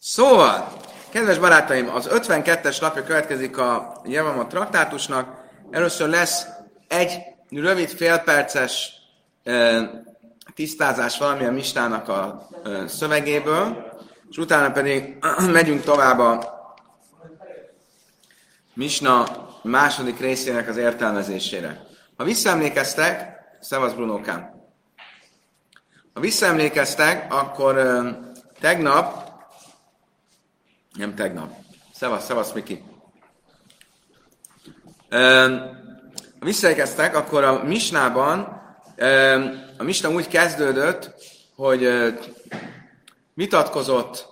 Szóval, kedves barátaim, az 52-es lapja következik a Jevamot traktátusnak. Először lesz egy rövid félperces e, tisztázás valamilyen mistának a e, szövegéből, és utána pedig megyünk tovább a Misna második részének az értelmezésére. Ha visszaemlékeztek, Szevasz Brunókám, ha visszaemlékeztek, akkor e, tegnap nem tegnap. Szevasz, szevasz, Miki. Ha visszaemlékeztek, akkor a Misnában a Misna úgy kezdődött, hogy vitatkozott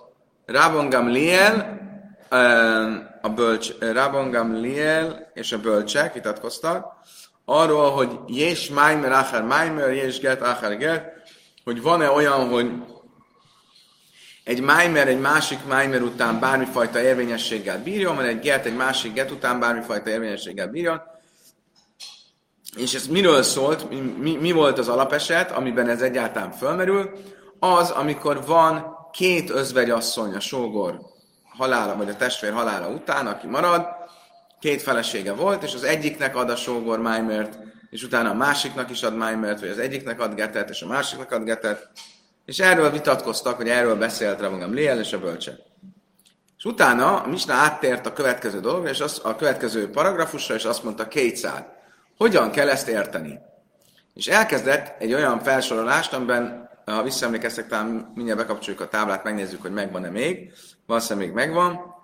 Rabongam Liel, a bölcs, Rabongam Liel és a bölcsek vitatkoztak, arról, hogy Jés Maimer Achar Maimer, Jés Get Achar Get, hogy van-e olyan, hogy egy Maimer egy másik Maimer után bármifajta érvényességgel bírjon, vagy egy get egy másik get után bármifajta érvényességgel bírjon. És ez miről szólt, mi, mi volt az alapeset, amiben ez egyáltalán fölmerül? Az, amikor van két özvegyasszony a sógor halála, vagy a testvér halála után, aki marad, két felesége volt, és az egyiknek ad a sógor Maimert, és utána a másiknak is ad Maimert, vagy az egyiknek ad getet, és a másiknak ad getet, és erről vitatkoztak, hogy erről beszélt Ravangam Léel és a bölcse. És utána a Misna áttért a következő dologra, és az, a következő paragrafusra, és azt mondta kétszár. Hogyan kell ezt érteni? És elkezdett egy olyan felsorolást, amiben, ha visszaemlékeztek, talán mindjárt bekapcsoljuk a táblát, megnézzük, hogy megvan-e még. Valószínűleg még megvan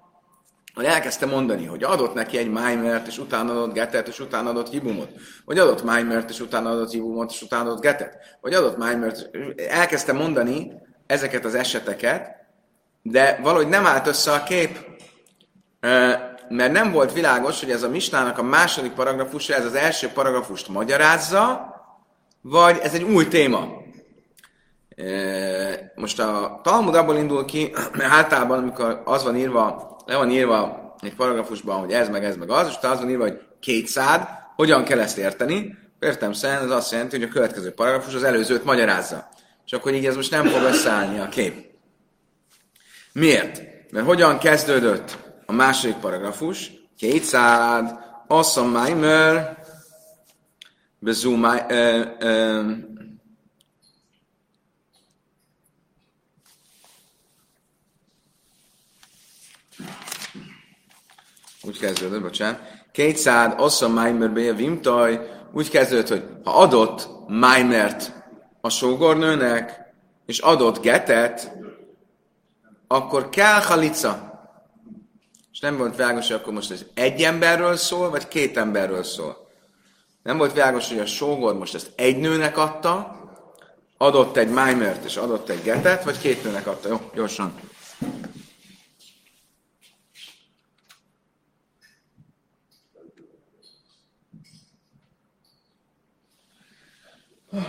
hogy elkezdte mondani, hogy adott neki egy Maimert, és utána adott Getet, és utána adott Hibumot, vagy adott Maimert, és utána adott Hibumot, és utána adott Getet, vagy adott Maimert, elkezdte mondani ezeket az eseteket, de valahogy nem állt össze a kép, mert nem volt világos, hogy ez a Misnának a második paragrafusa, ez az első paragrafust magyarázza, vagy ez egy új téma. Most a Talmud abból indul ki, mert általában, amikor az van írva le van írva egy paragrafusban, hogy ez meg ez meg az, és utána az van írva, hogy két szád, hogyan kell ezt érteni? Értem szerint ez azt jelenti, hogy a következő paragrafus az előzőt magyarázza. Csak hogy így ez most nem fog összeállni a kép. Miért? Mert hogyan kezdődött a második paragrafus? Két szád, awesome úgy kezdődött, bocsánat, kétszád ossza Maimer be vimtaj, úgy kezdődött, hogy ha adott Maimert a sógornőnek, és adott getet, akkor kell halica. És nem volt világos, hogy akkor most ez egy emberről szól, vagy két emberről szól. Nem volt világos, hogy a sógor most ezt egy nőnek adta, adott egy Maimert és adott egy getet, vagy két nőnek adta. Jó, gyorsan. Oké.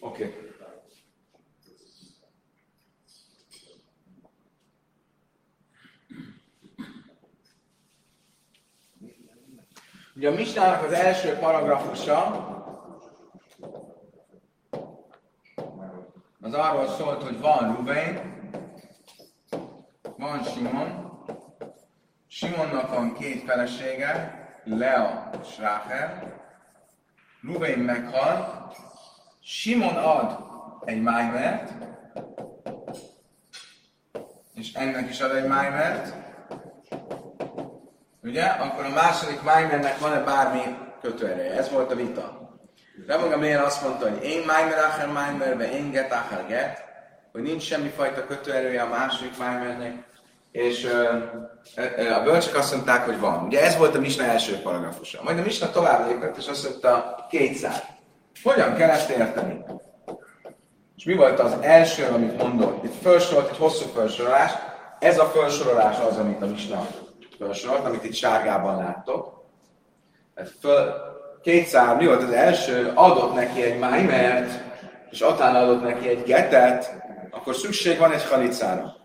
Okay. Ugye a Misnának az első paragrafusa az arról szólt, hogy van Ruben, van Simon, Simonnak van két felesége, Lea és Ráhel. Ruvain meghal, Simon ad egy májmert, és ennek is ad egy májmert, ugye? Akkor a második májmernek van-e bármi kötőereje? Ez volt a vita. Remogam miért azt mondta, hogy én májmer acher májmerbe, én get acher get, hogy nincs semmi fajta kötőerője a második májmernek, és a bölcsek azt mondták, hogy van. Ugye ez volt a Misna első paragrafusa. Majd a Misna tovább lépett, és azt mondta, kétszer. Hogyan kell ezt érteni? És mi volt az első, amit mondott? Itt felsorolt egy hosszú felsorolás. Ez a felsorolás az, amit a Misna felsorolt, amit itt sárgában láttok. Föl, kétszer, mi volt az első? Adott neki egy májmert, és utána adott neki egy getet, akkor szükség van egy halicára.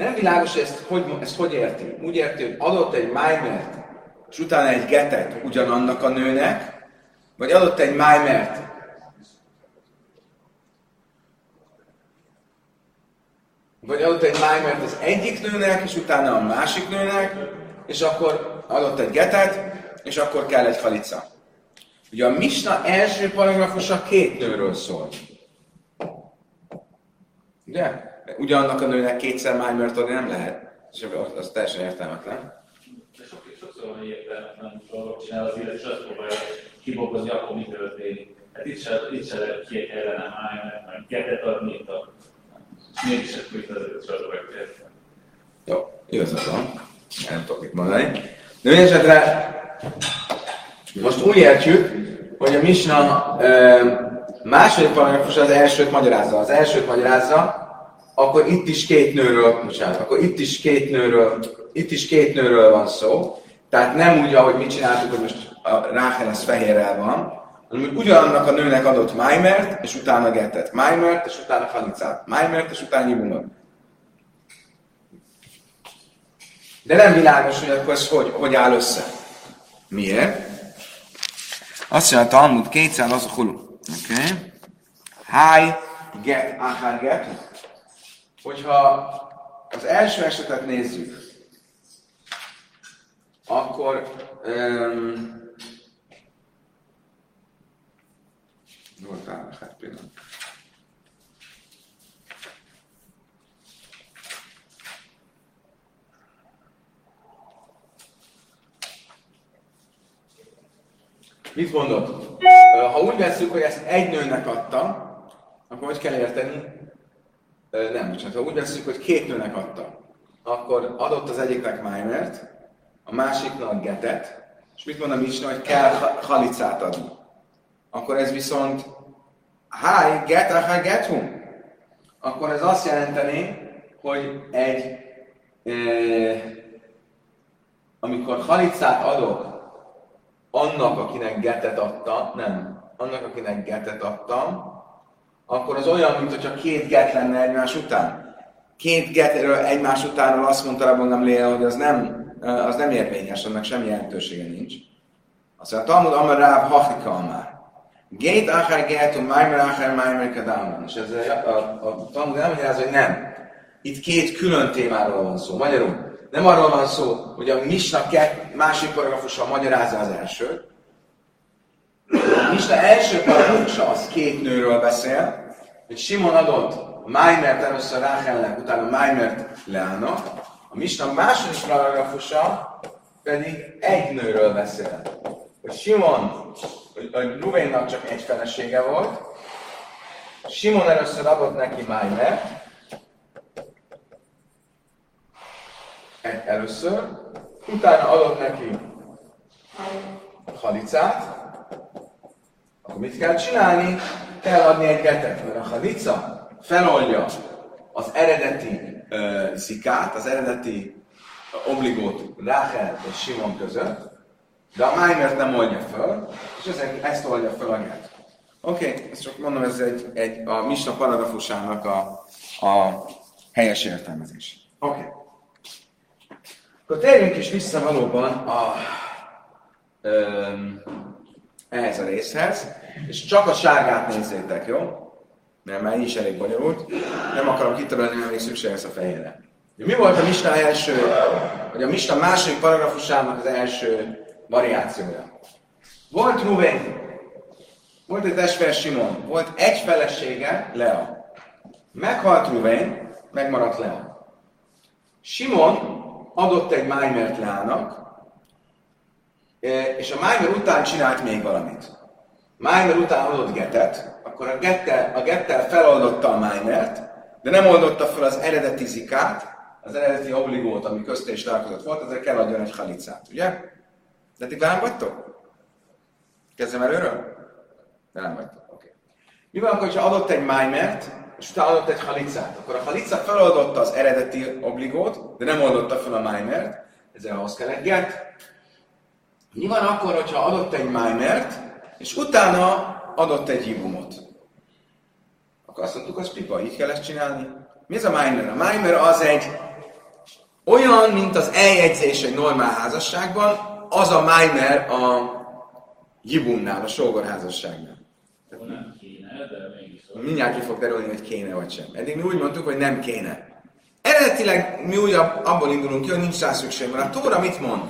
Nem világos, hogy ezt hogy, ezt hogy érti. Úgy érti, hogy adott egy májmert, és utána egy getet ugyanannak a nőnek, vagy adott egy májmert, vagy adott egy májmert az egyik nőnek, és utána a másik nőnek, és akkor adott egy getet, és akkor kell egy falica. Ugye a Misna első paragrafusa két nőről szól. Ugye? Ugyanannak a nőnek kétszer májmert adni nem lehet. És az teljesen értelmetlen. De sok, sokszor van értelmetlen dolgok csinál az élet, és azt próbálja kibogozni, akkor mi történik. Hát itt se, itt se lehet két ellene májmert, meg getet adni itt a... Mégis akkor itt az sorba Jó, igazad van. Nem tudok mit mondani. De mindesetre most úgy értjük, hogy a Misna második paragrafus az elsőt magyarázza. Az elsőt magyarázza, akkor itt is két nőről, bocsánat, akkor itt is két nőről, itt is két nőről van szó. Tehát nem úgy, ahogy mit csináltuk, hogy most a Ráhel az fehérrel van, hanem hogy ugyanannak a nőnek adott Májmert, és utána Gettet. Májmert, és utána Halicát. Májmert, és utána Nyibumot. De nem világos, hogy akkor ez hogy, hogy áll össze. Miért? Azt mondja, a Talmud kétszer az a. Oké. Okay. Hi, get, ahar get. Hogyha az első esetet nézzük, akkor um, hát pillanat. Mit mondod? Ha úgy veszük, hogy ezt egy nőnek adta, akkor hogy kell érteni? Nem, bocsánat, ha úgy veszük, hogy két nőnek adta, akkor adott az egyiknek májmert, a másiknak getet, és mit mondom is, hogy kell halicát adni. Akkor ez viszont háj, get, ahá, get hum. Akkor ez azt jelenteni, hogy egy, e, amikor halicát adok annak, akinek getet adta, nem, annak, akinek getet adtam, akkor az olyan, mint hogyha két get lenne egymás után. Két getről egymás utánról azt mondta Rabban nem Léa, hogy az nem, az nem érvényes, annak semmi jelentősége nincs. Azt mondja, Talmud Amar Ráv Hachika Amár. Gét Achar Gertum Maimer Achar Maimer Kadalman. És ez a, a, a Talmud elmagyarázza, hogy nem. Itt két külön témáról van szó. Magyarul nem arról van szó, hogy a Misna másik paragrafusa magyarázza az elsőt. A Misna első paragrafusa az két nőről beszél, hogy Simon adott Májmert először Ráhelnek, utána Májmert Leának. A Misna második paragrafusa pedig egy nőről beszél. Hogy Simon, hogy Ruvénnak csak egy felesége volt, Simon először adott neki Májmert, először, utána adott neki halicát, akkor mit kell csinálni? Kell adni egy getet, mert a halica feloldja az eredeti uh, szikát, az eredeti obligót Ráhel és Simon között, de a Májmert nem oldja föl, és ezek, ezt oldja föl a get. Oké, okay, ezt csak mondom, ez egy, egy a Misna paragrafusának a, a helyes értelmezés. Oké. Okay. Akkor térjünk is vissza valóban a, um, ehhez a részhez, és csak a sárgát nézzétek, jó? Mert már is elég bonyolult. Nem akarom kitörölni, mert még szükség lesz a fehérre. Mi volt a Mista első, vagy a Mista második paragrafusának az első variációja? Volt Ruvén, volt egy testvér Simon, volt egy felesége, Lea. Meghalt Ruvén, megmaradt Lea. Simon adott egy Májmert Leának, és a Májmer után csinált még valamit. Májmer után adott Getet, akkor a Gettel, a Gettel feloldotta a Májmert, de nem oldotta fel az eredeti zikát, az eredeti obligót, ami közte és találkozott volt, ezért kell adjon egy halicát, ugye? De ti velem vagytok? Kezdem előről? De nem vagytok, oké. Okay. Mi van, hogyha adott egy májmert, és utána adott egy halicát. Akkor a halica feloldotta az eredeti obligót, de nem oldotta fel a minert, ezzel ahhoz kell egy get. Mi van akkor, hogyha adott egy minert, és utána adott egy hívumot? Akkor azt mondtuk, az pipa, így kell ezt csinálni. Mi ez a miner? A miner az egy olyan, mint az eljegyzés egy normál házasságban, az a miner a hibumnál, a sógorházasságnál. Nem kéne, de Mindjárt ki fog derülni, hogy kéne vagy sem. Eddig mi úgy mondtuk, hogy nem kéne. Eredetileg mi úgy abból indulunk ki, hogy nincs rá szükség, mert a Tóra mit mond?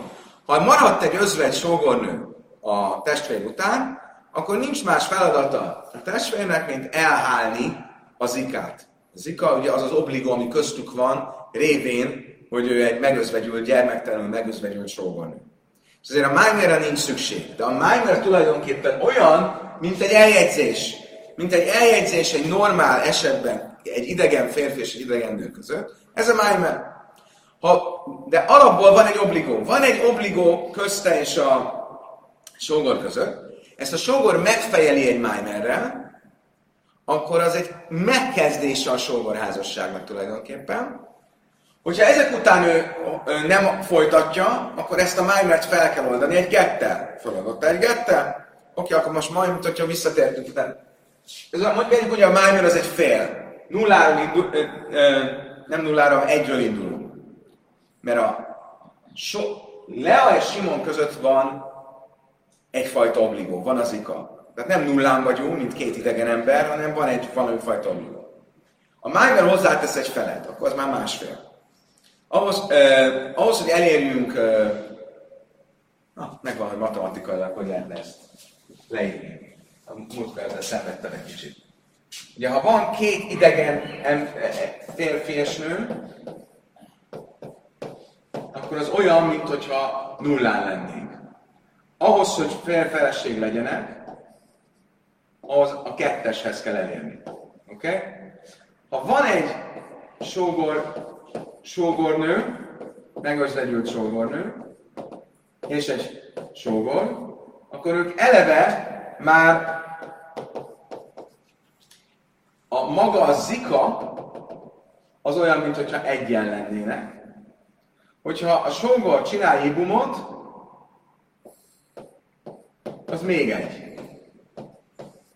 Ha maradt egy özvegy sógornő a testvér után, akkor nincs más feladata a testvérnek, mint elhálni a zikát. A zika ugye az az obligó, ami köztük van, révén, hogy ő egy megözvegyült, gyermektelenül megözvegyült sógornő. És azért a májmére nincs szükség. De a májmer tulajdonképpen olyan, mint egy eljegyzés. Mint egy eljegyzés egy normál esetben egy idegen férfi és egy idegen nő között. Ez a májmer. Ha, de alapból van egy obligó. Van egy obligó közte és a sógor között. Ezt a sógor megfejeli egy májmerrel, akkor az egy megkezdése a sógor házasságnak tulajdonképpen. Hogyha ezek után ő, nem folytatja, akkor ezt a májmert fel kell oldani egy gettel. Feladott egy gettel? Oké, akkor most majd, hogyha visszatértünk ide. Ez mondjuk, hogy a májmer az egy fél. Nulláról indul, nem nullára, egyről indulunk. Mert a so, Lea és Simon között van egyfajta obligó, van az ika. Tehát nem nullán vagyunk, mint két idegen ember, hanem van egy valami fajta obligó. A májmer hozzátesz egy felet, akkor az már másfél. Ahhoz, eh, ahhoz hogy elérjünk, eh, na, megvan, hogy matematikailag hogy lehetne ezt leírni. A múltkor ezzel szenvedtem egy kicsit. Ugye, ha van két idegen férfi és nő, akkor az olyan, mint hogyha nullán lennénk. Ahhoz, hogy feleség legyenek, az a ketteshez kell elérni. Oké? Okay? Ha van egy sógor, sógornő, megözvegyült sógornő, és egy sógor, akkor ők eleve már a maga a zika az olyan, mintha egyen lennének. Hogyha a sógor csinál hibumot, az még egy.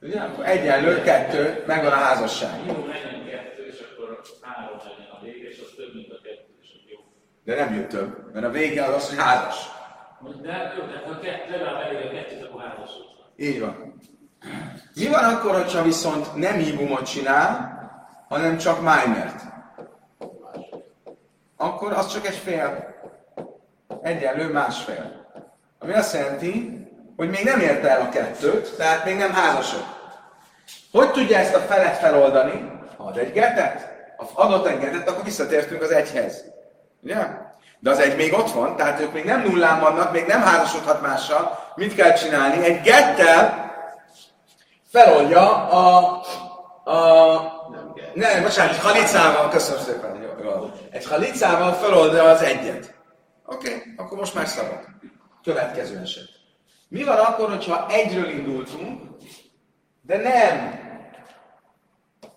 Ugye? Egyenlő, kettő, megvan a házasság. Jó, legyen kettő, és akkor három legyen a vége, és az több, mint a kettő, és jó. De nem jött több, mert a vége az az, hogy házas. De jó, de ha kettő, legalább elég a kettőt, akkor házas Így van. Mi van akkor, hogyha viszont nem hívumot csinál, hanem csak májmert? Akkor az csak egy fél. Egyenlő másfél. Ami azt jelenti, hogy még nem érte el a kettőt, tehát még nem házasok. Hogy tudja ezt a felet feloldani? Ad egy getet? Ha adott egy getet, akkor visszatértünk az egyhez. Ugye? De az egy még ott van, tehát ők még nem nullán vannak, még nem házasodhat mással. Mit kell csinálni? Egy gettel feloldja a, a nem, bocsánat, egy halicával, köszönöm szépen. Jó, jó. Egy halicával feloldja az egyet. Oké, okay, akkor most már szabad. Következő eset. Mi van akkor, hogyha egyről indultunk, de nem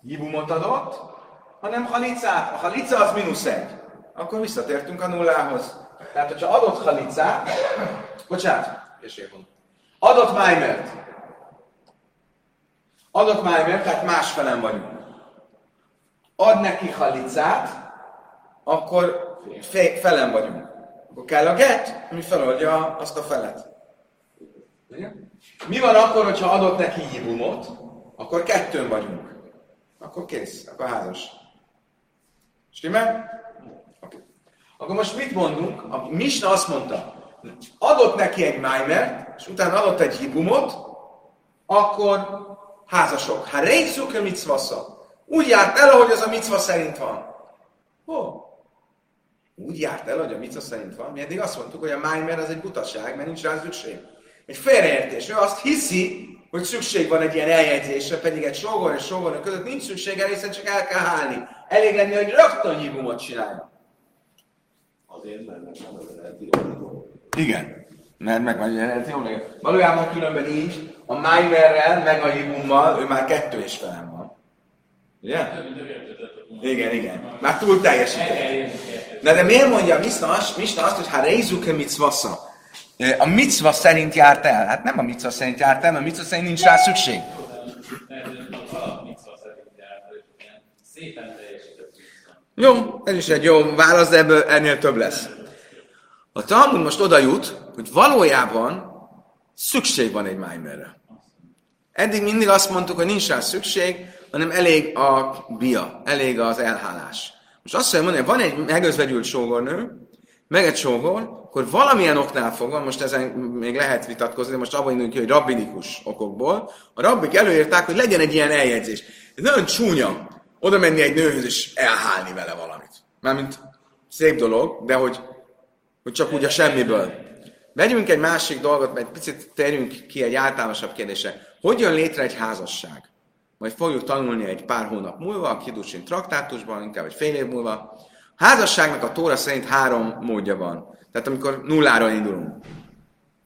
hibumot adott, hanem halicát. A halica az mínusz egy. Akkor visszatértünk a nullához. Tehát, hogyha adott halicát, bocsánat, és adott májmert, adott májmert, tehát másfelen vagyunk. Ad neki halicát, akkor felen vagyunk. Akkor kell a get, ami feloldja azt a felet. Mi van akkor, hogyha adott neki hívumot, akkor kettőn vagyunk. Akkor kész, akkor házas. Stimmel? Okay. Akkor most mit mondunk? A Misna azt mondta, adott neki egy májmer, és utána adott egy hibumot, akkor házasok. Ha rejtszuk a micvasza. Úgy járt el, ahogy az a micva szerint van. Ó, úgy járt el, hogy a micva szerint van. Mi eddig azt mondtuk, hogy a májmer az egy butaság, mert nincs rá szükség. Egy félreértés. Ő azt hiszi, hogy szükség van egy ilyen eljegyzésre, pedig egy sógor és sógornő között nincs szükség, hiszen csak el kell hálni. Elég lenni, hogy rögtön hívumot csinálja. Azért, mert nem Igen. Mert meg van eredeti Valójában különben így, a Maimerrel, meg a hívummal, ő már kettő és felem van. Ugye? Igen, igen. Már túl teljesített. Na de miért mondja a Misna azt, hogy ha reizuke mitzvasza? A micva szerint járt el. Hát nem a micva szerint járt el, mert a micva szerint nincs rá szükség. Jó, ez is egy jó válasz, de ebből ennél több lesz. A Talmud most oda jut, hogy valójában szükség van egy májmerre. Eddig mindig azt mondtuk, hogy nincs rá szükség, hanem elég a bia, elég az elhálás. Most azt mondja, hogy van egy megözvegyült sógornő, meg egy sógor, akkor valamilyen oknál fogva, most ezen még lehet vitatkozni, de most abban indulunk ki, hogy rabbinikus okokból, a rabbik előírták, hogy legyen egy ilyen eljegyzés. Ez nagyon csúnya oda menni egy nőhöz és elhálni vele valamit. Mármint szép dolog, de hogy, hogy csak úgy a semmiből. Vegyünk egy másik dolgot, mert egy picit térjünk ki egy általánosabb kérdése. Hogy jön létre egy házasság? Majd fogjuk tanulni egy pár hónap múlva, a Kidusin traktátusban, inkább egy fél év múlva. Házasságnak a Tóra szerint három módja van. Tehát amikor nulláról indulunk.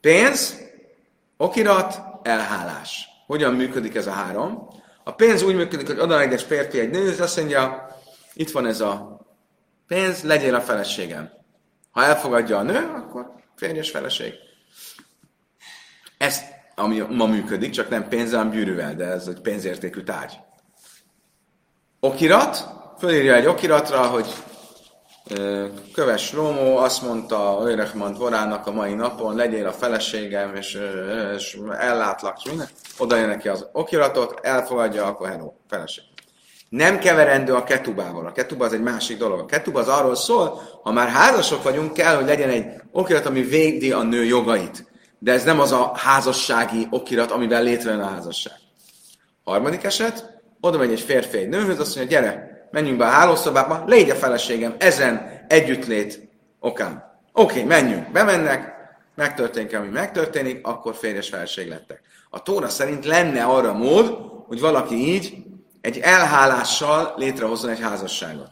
Pénz, okirat, elhálás. Hogyan működik ez a három? A pénz úgy működik, hogy oda egy férfi egy nő, azt mondja, itt van ez a pénz, legyél a feleségem. Ha elfogadja a nő, akkor férjes feleség. Ez, ami ma működik, csak nem pénzzel, hanem gyűrűvel, de ez egy pénzértékű tárgy. Okirat, fölírja egy okiratra, hogy Köves Rómó azt mondta Örechmant Vorának a mai napon, legyél a feleségem, és, és ellátlak, minden. Oda jön neki az okiratot, elfogadja, akkor hello, feleség. Nem keverendő a ketubával. A ketuba az egy másik dolog. A ketuba az arról szól, ha már házasok vagyunk, kell, hogy legyen egy okirat, ami védi a nő jogait. De ez nem az a házassági okirat, amivel létrejön a házasság. Harmadik eset, oda megy egy férfi egy nőhöz, azt mondja, gyere, menjünk be a hálószobába, légy a feleségem, ezen együttlét okán. Oké, okay, menjünk, bemennek, megtörténik, ami megtörténik, akkor férjes feleség lettek. A Tóra szerint lenne arra mód, hogy valaki így egy elhálással létrehozzon egy házasságot.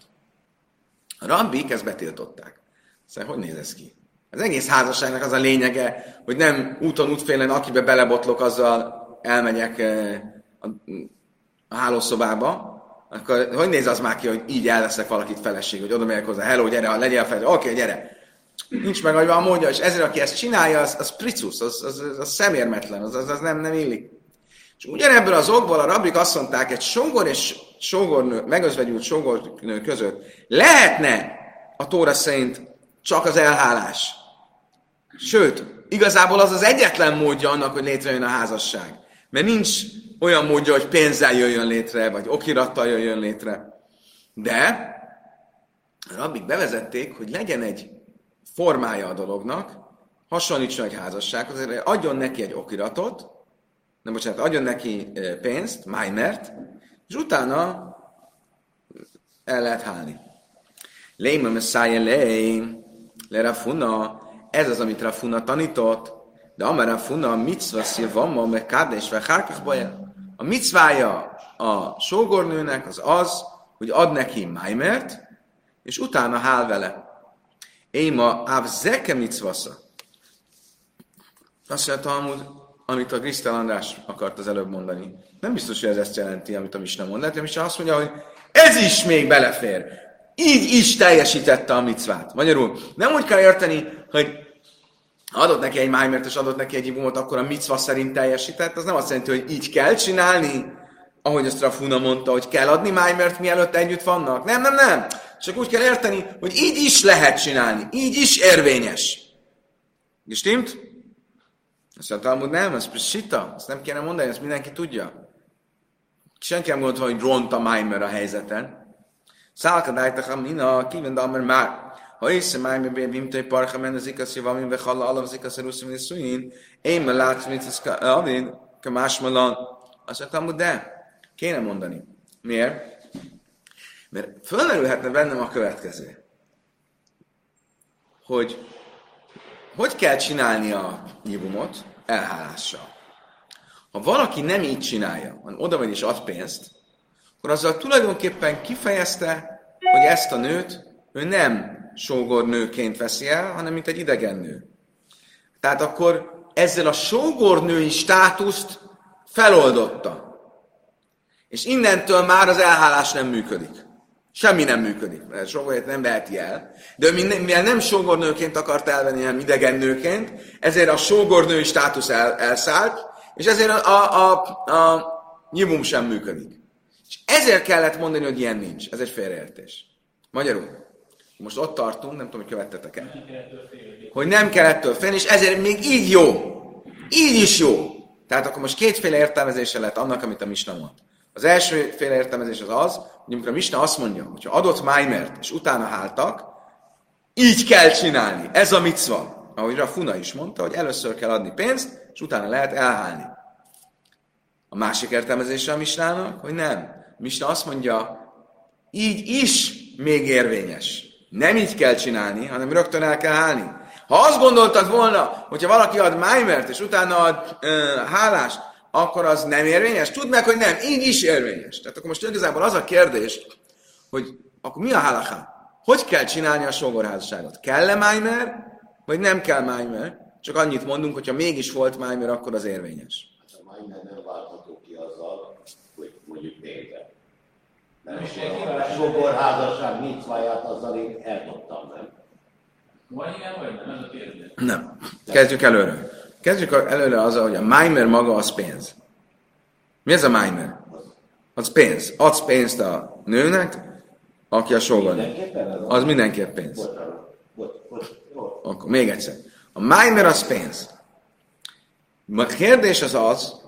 A rabbik ezt betiltották. Szóval hogy néz ez ki? Az egész házasságnak az a lényege, hogy nem úton útfélen, akibe belebotlok, azzal elmegyek eh, a hálószobába, akkor hogy néz az már ki, hogy így elleszek valakit feleség, hogy oda megyek hozzá, hello, gyere, legyél fel, oké, okay, gyere. Nincs meg a módja, és ezért, aki ezt csinálja, az, az pricus, az, az, az, az szemérmetlen, az, az, az nem, nem illik. És ugyanebből az okból a rabik azt mondták, egy sógor és sógornő, megözvegyült sógornő között lehetne a Tóra szerint csak az elhálás. Sőt, igazából az az egyetlen módja annak, hogy létrejön a házasság. Mert nincs olyan módja, hogy pénzzel jöjjön létre, vagy okirattal jöjjön létre. De a rabbik bevezették, hogy legyen egy formája a dolognak, hasonlítson egy házassághoz, adjon neki egy okiratot, nem bocsánat, adjon neki pénzt, májmert, és utána el lehet hálni. Léma messzája lé, le Rafuna, ez az, amit Rafuna tanított, de amár Rafuna mitzva szilvama, meg kádés, vagy a micvája a sógornőnek az az, hogy ad neki májmert, és utána hál vele. Éma áv zeke micvasza. Azt mondja Talmud, amit a Krisztel András akart az előbb mondani. Nem biztos, hogy ez ezt jelenti, amit a Misna mond. Lehet, hogy azt mondja, hogy ez is még belefér. Így is teljesítette a micvát. Magyarul nem úgy kell érteni, hogy adott neki egy májmert, és adott neki egy ibumot, akkor a micva szerint teljesített, az nem azt jelenti, hogy így kell csinálni, ahogy azt Rafuna mondta, hogy kell adni májmert, mielőtt együtt vannak. Nem, nem, nem. Csak úgy kell érteni, hogy így is lehet csinálni, így is érvényes. Gestimmt? Azt mondta, hogy nem, ez sita, ezt nem kéne mondani, ezt mindenki tudja. Senki nem gondolta, hogy ront a májmer a helyzeten. Szálkadájtach, mina, kívendalmer már. Ha észre máj mi bén vimtői parcha men az ikasz javamin ve halla alav az ikasz eruszim niszuin, én me mint ez avin, kamás malan. Azt mondtam, de kéne mondani. Miért? Mert fölmerülhetne bennem a következő. Hogy hogy kell csinálni a nyibumot? Elhálással. Ha valaki nem így csinálja, hanem oda megy és ad pénzt, akkor azzal tulajdonképpen kifejezte, hogy ezt a nőt ő nem sógornőként veszi el, hanem mint egy idegen nő. Tehát akkor ezzel a sógornői státuszt feloldotta. És innentől már az elhálás nem működik. Semmi nem működik, mert sógornőt nem veheti el. De mivel nem sógornőként akart elvenni, hanem idegen nőként, ezért a sógornői státusz el, elszállt, és ezért a, a, a, a nyilvum sem működik. És ezért kellett mondani, hogy ilyen nincs. Ez egy félreértés. Magyarul. Most ott tartunk, nem tudom, hogy követtetek el. Hogy nem kell ettől félni, és ezért még így jó. Így is jó. Tehát akkor most kétféle értelmezése lett annak, amit a Misna mond. Az első féle értelmezés az az, hogy amikor a Misna azt mondja, hogy ha adott májmert, és utána háltak, így kell csinálni. Ez a micva. Ahogy a Funa is mondta, hogy először kell adni pénzt, és utána lehet elhálni. A másik értelmezése a Misnának, hogy nem. A Misna azt mondja, így is még érvényes. Nem így kell csinálni, hanem rögtön el kell hálni. Ha azt gondoltad volna, hogyha valaki ad májmert, és utána ad ö, hálást, akkor az nem érvényes? Tudd meg, hogy nem, így is érvényes. Tehát akkor most igazából az a kérdés, hogy akkor mi a halaká? Hogy kell csinálni a sógorházasságot? Kell-e májmer, vagy nem kell májmer? Csak annyit mondunk, hogyha mégis volt májmer, akkor az érvényes. A májmer nem váltható ki azzal, hogy mondjuk négyre. Egy a sogorházasság micváját azzal én eldobtam, nem? Vagy igen, vagy nem, ez a kérdés. Nem. Kezdjük előre. Kezdjük előre azzal, hogy a májmer maga az pénz. Mi ez a májmer? Az pénz. Adsz pénzt a nőnek, aki a sógornő. Az mindenképp pénz. Akkor még egyszer. A májmer az pénz. A kérdés az az,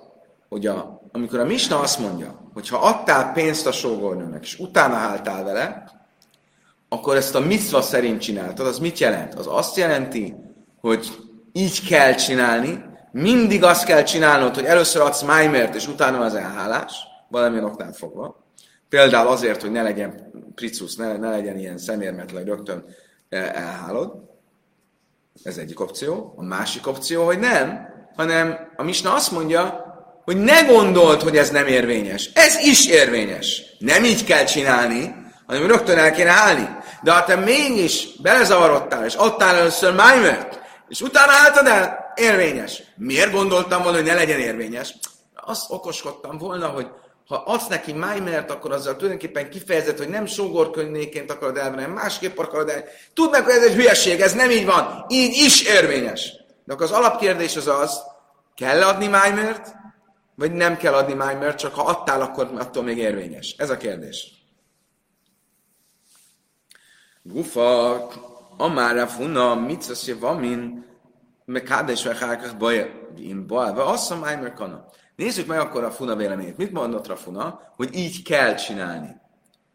hogy a, amikor a Misna azt mondja, hogy ha adtál pénzt a sógornőnek, és utána háltál vele, akkor ezt a mitzva szerint csináltad, az mit jelent? Az azt jelenti, hogy így kell csinálni, mindig azt kell csinálnod, hogy először adsz májmert, és utána az elhálás, valamilyen oknál fogva. Például azért, hogy ne legyen pricus, ne, ne legyen ilyen szemérmetlen, rögtön eh, elhálod. Ez egyik opció. A másik opció, hogy nem, hanem a Misna azt mondja, hogy ne gondold, hogy ez nem érvényes. Ez is érvényes. Nem így kell csinálni, hanem rögtön el kéne állni. De ha te mégis belezavarodtál, és adtál először májmert, és utána álltad el, érvényes. Miért gondoltam volna, hogy ne legyen érvényes? Azt okoskodtam volna, hogy ha adsz neki májmert, akkor azzal tulajdonképpen kifejezed, hogy nem sógorkönnéként akarod elvenni, hanem másképp akarod el. Tudd meg, hogy ez egy hülyeség, ez nem így van. Így is érvényes. De akkor az alapkérdés az az, kell adni májmert, vagy nem kell adni májmert, csak ha adtál, akkor attól még érvényes. Ez a kérdés. Gufa, amára funa, mit szesz vamin, meg kádes vagy hákach baj, in baj, vagy azt a májmer kana. Nézzük meg akkor a Funa véleményét. Mit mondott a Funa? Hogy így kell csinálni.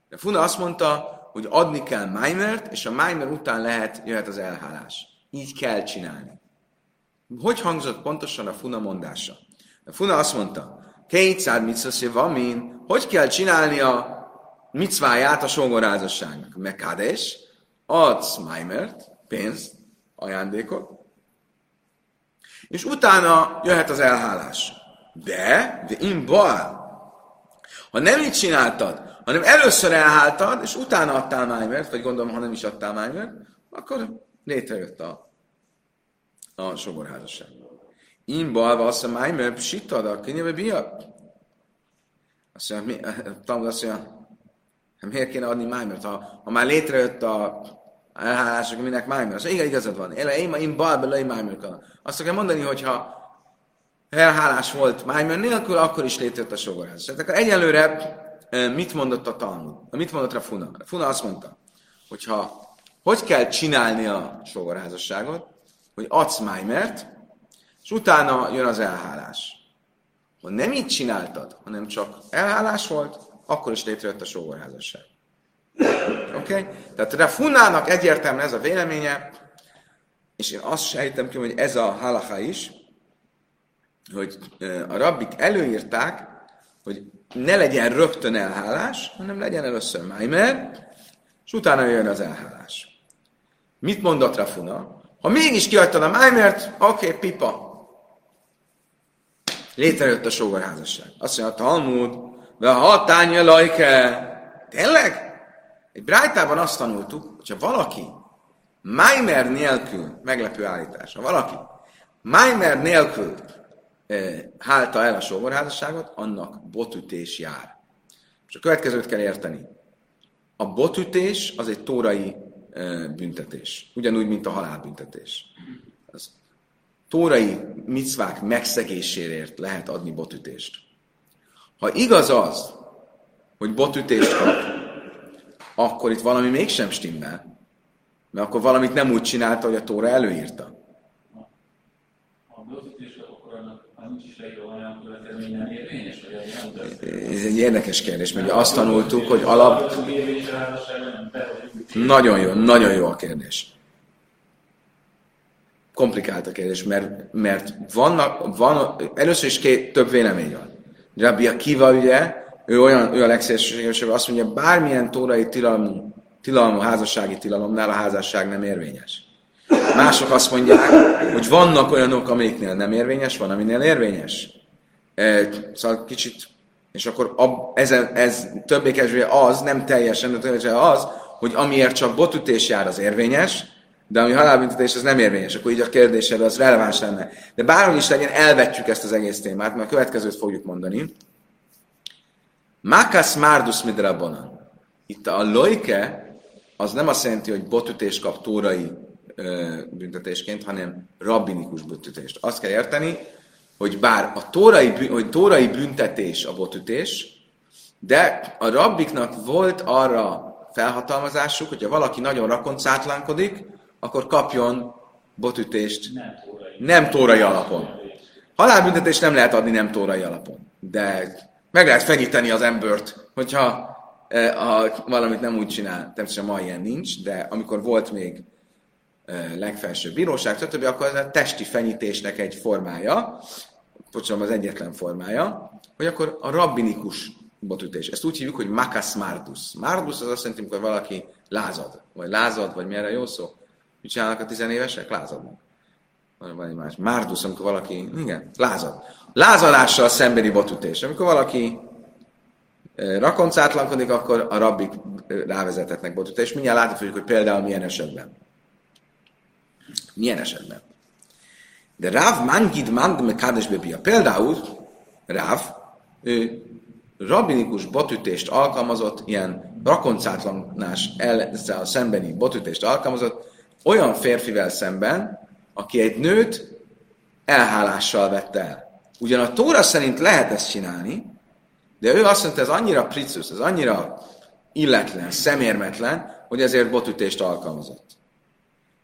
De Funa azt mondta, hogy adni kell májmert, és a májmer után lehet, jöhet az elhálás. Így kell csinálni. Hogy hangzott pontosan a Funa mondása? A Funa azt mondta, kétszád mit van min, hogy kell csinálni a micváját a sógorházasságnak? Mekádés, adsz májmert, pénzt, ajándékot, és utána jöhet az elhálás. De, de in baal. Ha nem így csináltad, hanem először elháltad, és utána adtál májmert, vagy gondolom, ha nem is adtál májmert, akkor létrejött a, a sogorházasság. In baal, azt a májmer, psitad a könyve bia. Azt mondja, Talmud azt mondja, miért kéne adni májmert? Ha, ha már létrejött a elhálás, akkor minek májmer? Azt igen, igazad van. Én, én baal, belőle májmer Azt kell mondani, hogyha elhálás volt májmer nélkül, akkor is létrejött a sogorházasság. Tehát akkor egyelőre mit mondott a Talmud? Mit mondott a Funa? A Funa azt mondta, hogyha hogy kell csinálni a sogorházasságot, hogy adsz májmert, és utána jön az elhálás. Ha nem így csináltad, hanem csak elhálás volt, akkor is létrejött a sógorházasság. Oké? Okay? Tehát a Funának egyértelműen ez a véleménye, és én azt sejtem ki, hogy ez a halacha is, hogy a rabbik előírták, hogy ne legyen rögtön elhálás, hanem legyen először májmer, és utána jön az elhálás. Mit mondott Rafuna? Ha mégis kiadtad a májmert, oké, okay, pipa. Létrejött a sógorházasság. Azt mondja, a Talmud, de a hatánya lajke. Tényleg? Egy brájtában azt tanultuk, hogyha valaki májmer nélkül, meglepő állítás, ha valaki májmer nélkül hálta el a sógorházasságot, annak botütés jár. És a következőt kell érteni. A botütés az egy tórai büntetés. Ugyanúgy, mint a halálbüntetés. Az tórai micvák megszegéséért lehet adni botütést. Ha igaz az, hogy botütést kap, akkor itt valami mégsem stimmel, mert akkor valamit nem úgy csinálta, hogy a tóra előírta. Ez egy érdekes kérdés, mert azt tanultuk, hogy alap... Nagyon jó, nagyon jó a kérdés. Komplikált a kérdés, mert, mert vannak, van, először is két, több vélemény van. Rabbi Akiva ugye, ő olyan, ő a legszélsőségesebb, azt mondja, bármilyen tórai tilalmú, tilalmú házassági tilalomnál a házasság nem érvényes. Mások azt mondják, hogy vannak olyanok, amiknél nem érvényes, van, aminél érvényes. E, szóval kicsit, és akkor ab, ez, ez többé az, nem teljesen, de az, hogy amiért csak botütés jár, az érvényes, de ami halálbüntetés, az nem érvényes, akkor így a kérdésre az releváns lenne. De bárhogy is legyen, elvetjük ezt az egész témát, mert a következőt fogjuk mondani. Makas mardus midrabanan. Itt a lojke, az nem azt jelenti, hogy botütés kap tórai ö, büntetésként, hanem rabbinikus büntetést. Azt kell érteni, hogy bár a tórai, hogy tórai büntetés a botütés, de a rabbiknak volt arra felhatalmazásuk, hogyha valaki nagyon rakoncátlánkodik, akkor kapjon botütést Nem tórai. nem tórai alapon. Halálbüntetést nem lehet adni nem tórai alapon, de meg lehet fenyíteni az embert, hogyha e, ha valamit nem úgy csinál. Természetesen ma ilyen nincs, de amikor volt még e, legfelsőbb bíróság, stb., akkor ez a testi fenyítésnek egy formája, bocsánat, az egyetlen formája, hogy akkor a rabbinikus botütés. Ezt úgy hívjuk, hogy makas mardus. Mardus az azt jelenti, amikor valaki lázad, vagy lázad, vagy milyen jó szó. Mit csinálnak a tizenévesek? Lázadnak. Van, egy más. Mardus, amikor valaki, igen, lázad. Lázalással szembeni botütés. Amikor valaki eh, rakoncátlankodik, akkor a rabbik rávezetetnek botütés. Mindjárt látni fogjuk, hogy például milyen esetben. Milyen esetben. De Rav Mangid Mand Mekades Bebia. Például Rav, ő rabbinikus botütést alkalmazott, ilyen rakoncátlanás ezzel szembeni botütést alkalmazott, olyan férfivel szemben, aki egy nőt elhálással vette el. Ugyan a Tóra szerint lehet ezt csinálni, de ő azt mondta, ez annyira pricus, ez annyira illetlen, szemérmetlen, hogy ezért botütést alkalmazott.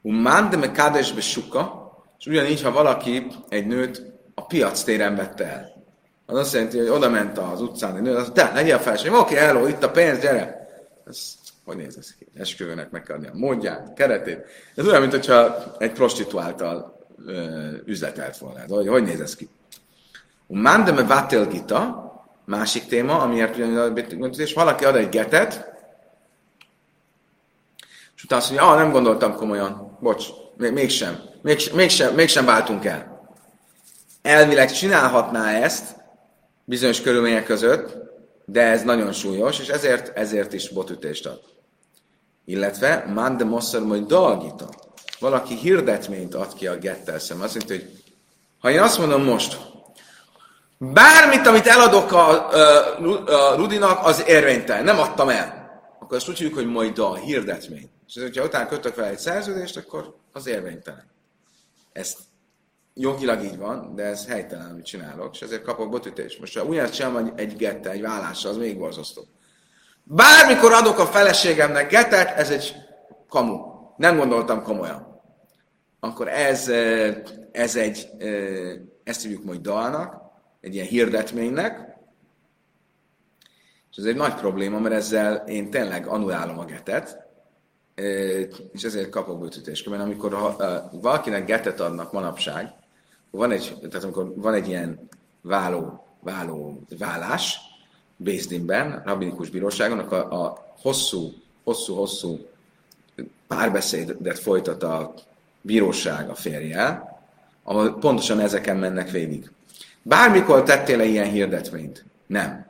Umán me kádesbe suka, és ugyanígy, ha valaki egy nőt a piac téren vette el. Az azt jelenti, hogy oda ment az utcán egy nő, az, de legyél felség, oké, okay, hello, itt a pénz, gyere. Ez, hogy néz ez ki? Esküvőnek meg kell adni a módját, keretét. Ez olyan, mintha egy prostituáltal ö, üzletelt volna. Ez, hogy, hogy néz ez ki? Mandeme Vatel Gita, másik téma, amiért ugyanúgy és valaki ad egy getet, és utána azt mondja, ah, nem gondoltam komolyan, bocs, még, mégsem, mégsem, mégsem, mégsem váltunk el. Elvileg csinálhatná ezt bizonyos körülmények között, de ez nagyon súlyos, és ezért, ezért is botütést ad. Illetve, mande mosszor majd dalgita. Valaki hirdetményt ad ki a gettel szem. Azt mondja, hogy ha én azt mondom most, bármit, amit eladok a, a, a Rudinak, az érvénytelen. Nem adtam el. Akkor azt úgy hívjuk, hogy majd a hirdetmény. És hogyha utána kötök fel egy szerződést, akkor az érvénytelen. Ezt jogilag így van, de ez helytelen, amit csinálok, és ezért kapok botütést. Most ha ugyanezt csinálom egy gettel, egy vállással, az még borzasztó. Bármikor adok a feleségemnek getet, ez egy kamu. Nem gondoltam komolyan. Akkor ez, ez egy, ezt hívjuk majd dalnak, egy ilyen hirdetménynek, és ez egy nagy probléma, mert ezzel én tényleg anulálom a getet, és ezért kapok bőtütést. Mert amikor ha, valakinek getet adnak manapság, van egy, tehát amikor van egy ilyen váló, váló vállás, Bézdinben, rabinikus bíróságon, a, a hosszú, hosszú, hosszú párbeszédet folytat a bíróság a férjel, ahol pontosan ezeken mennek végig. Bármikor tettél-e ilyen hirdetményt? Nem.